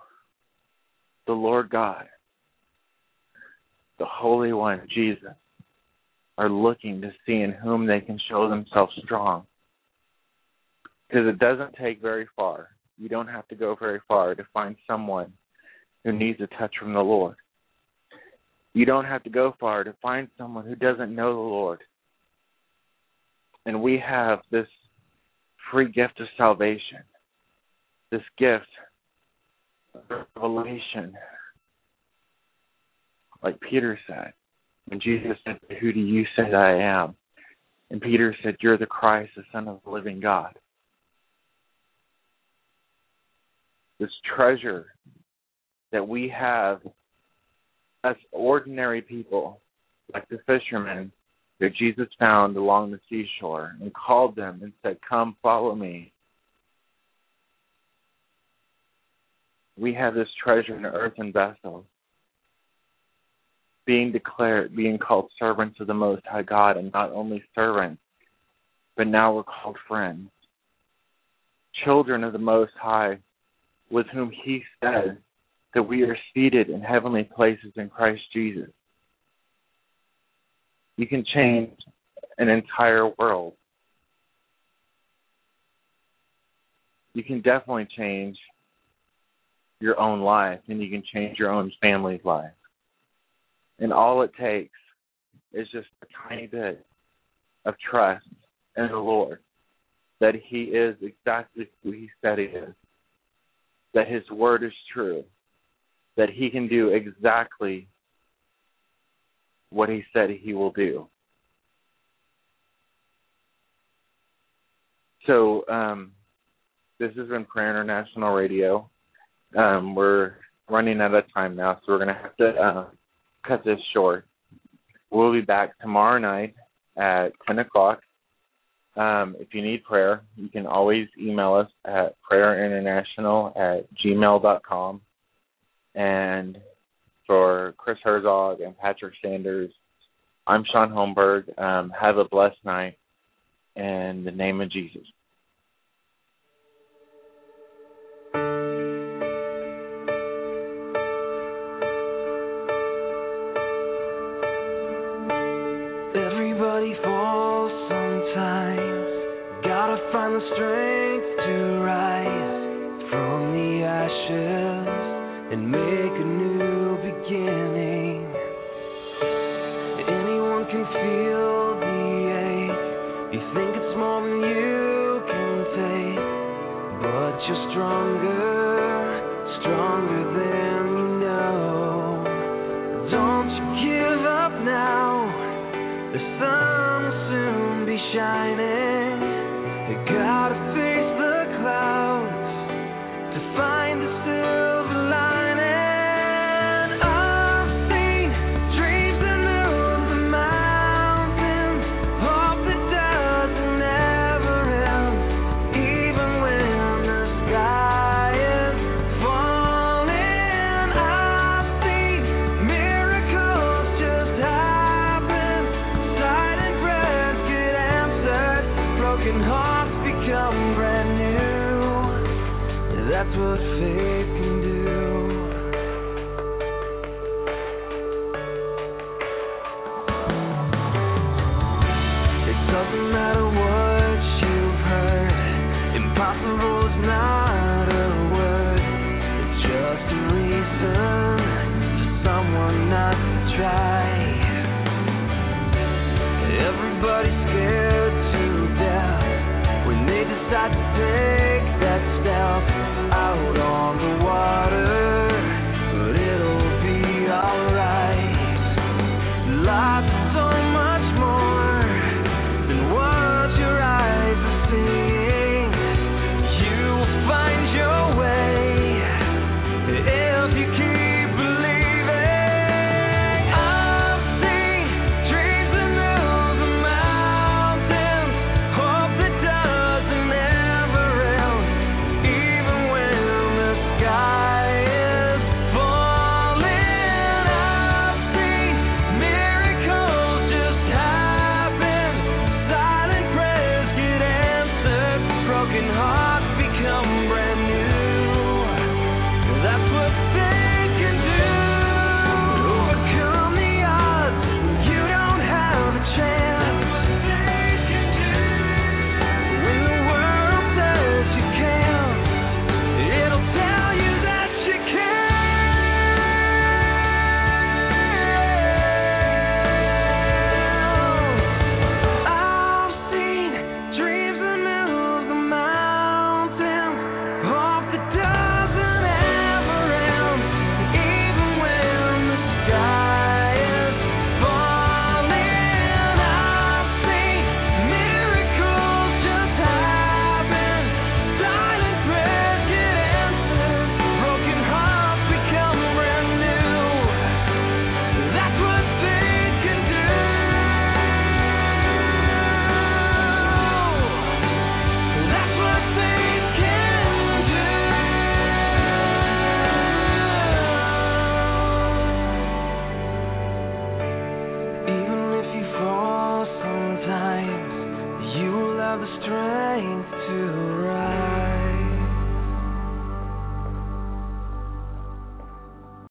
the Lord God, the Holy One, Jesus, are looking to see in whom they can show themselves strong. Because it doesn't take very far. You don't have to go very far to find someone who needs a touch from the Lord. You don't have to go far to find someone who doesn't know the Lord. And we have this free gift of salvation, this gift of revelation. Like Peter said, when Jesus said, Who do you say I am? And Peter said, You're the Christ, the Son of the living God. This treasure that we have as ordinary people, like the fishermen that Jesus found along the seashore and called them and said, Come, follow me. We have this treasure in earthen vessels, being declared, being called servants of the Most High God, and not only servants, but now we're called friends, children of the Most High, with whom He said that we are seated in heavenly places in Christ Jesus. You can change an entire world. You can definitely change your own life and you can change your own family's life. And all it takes is just a tiny bit of trust in the Lord that He is exactly who He said He is, that His word is true, that He can do exactly what He said He will do. So, um, this has been Prayer International Radio. Um, we're running out of time now, so we're going to have to uh, cut this short. We'll be back tomorrow night at 10 o'clock. Um, if you need prayer, you can always email us at prayerinternational at gmail.com. And for Chris Herzog and Patrick Sanders, I'm Sean Holmberg. Um, have a blessed night in the name of Jesus. Everybody falls sometimes. Gotta find the strength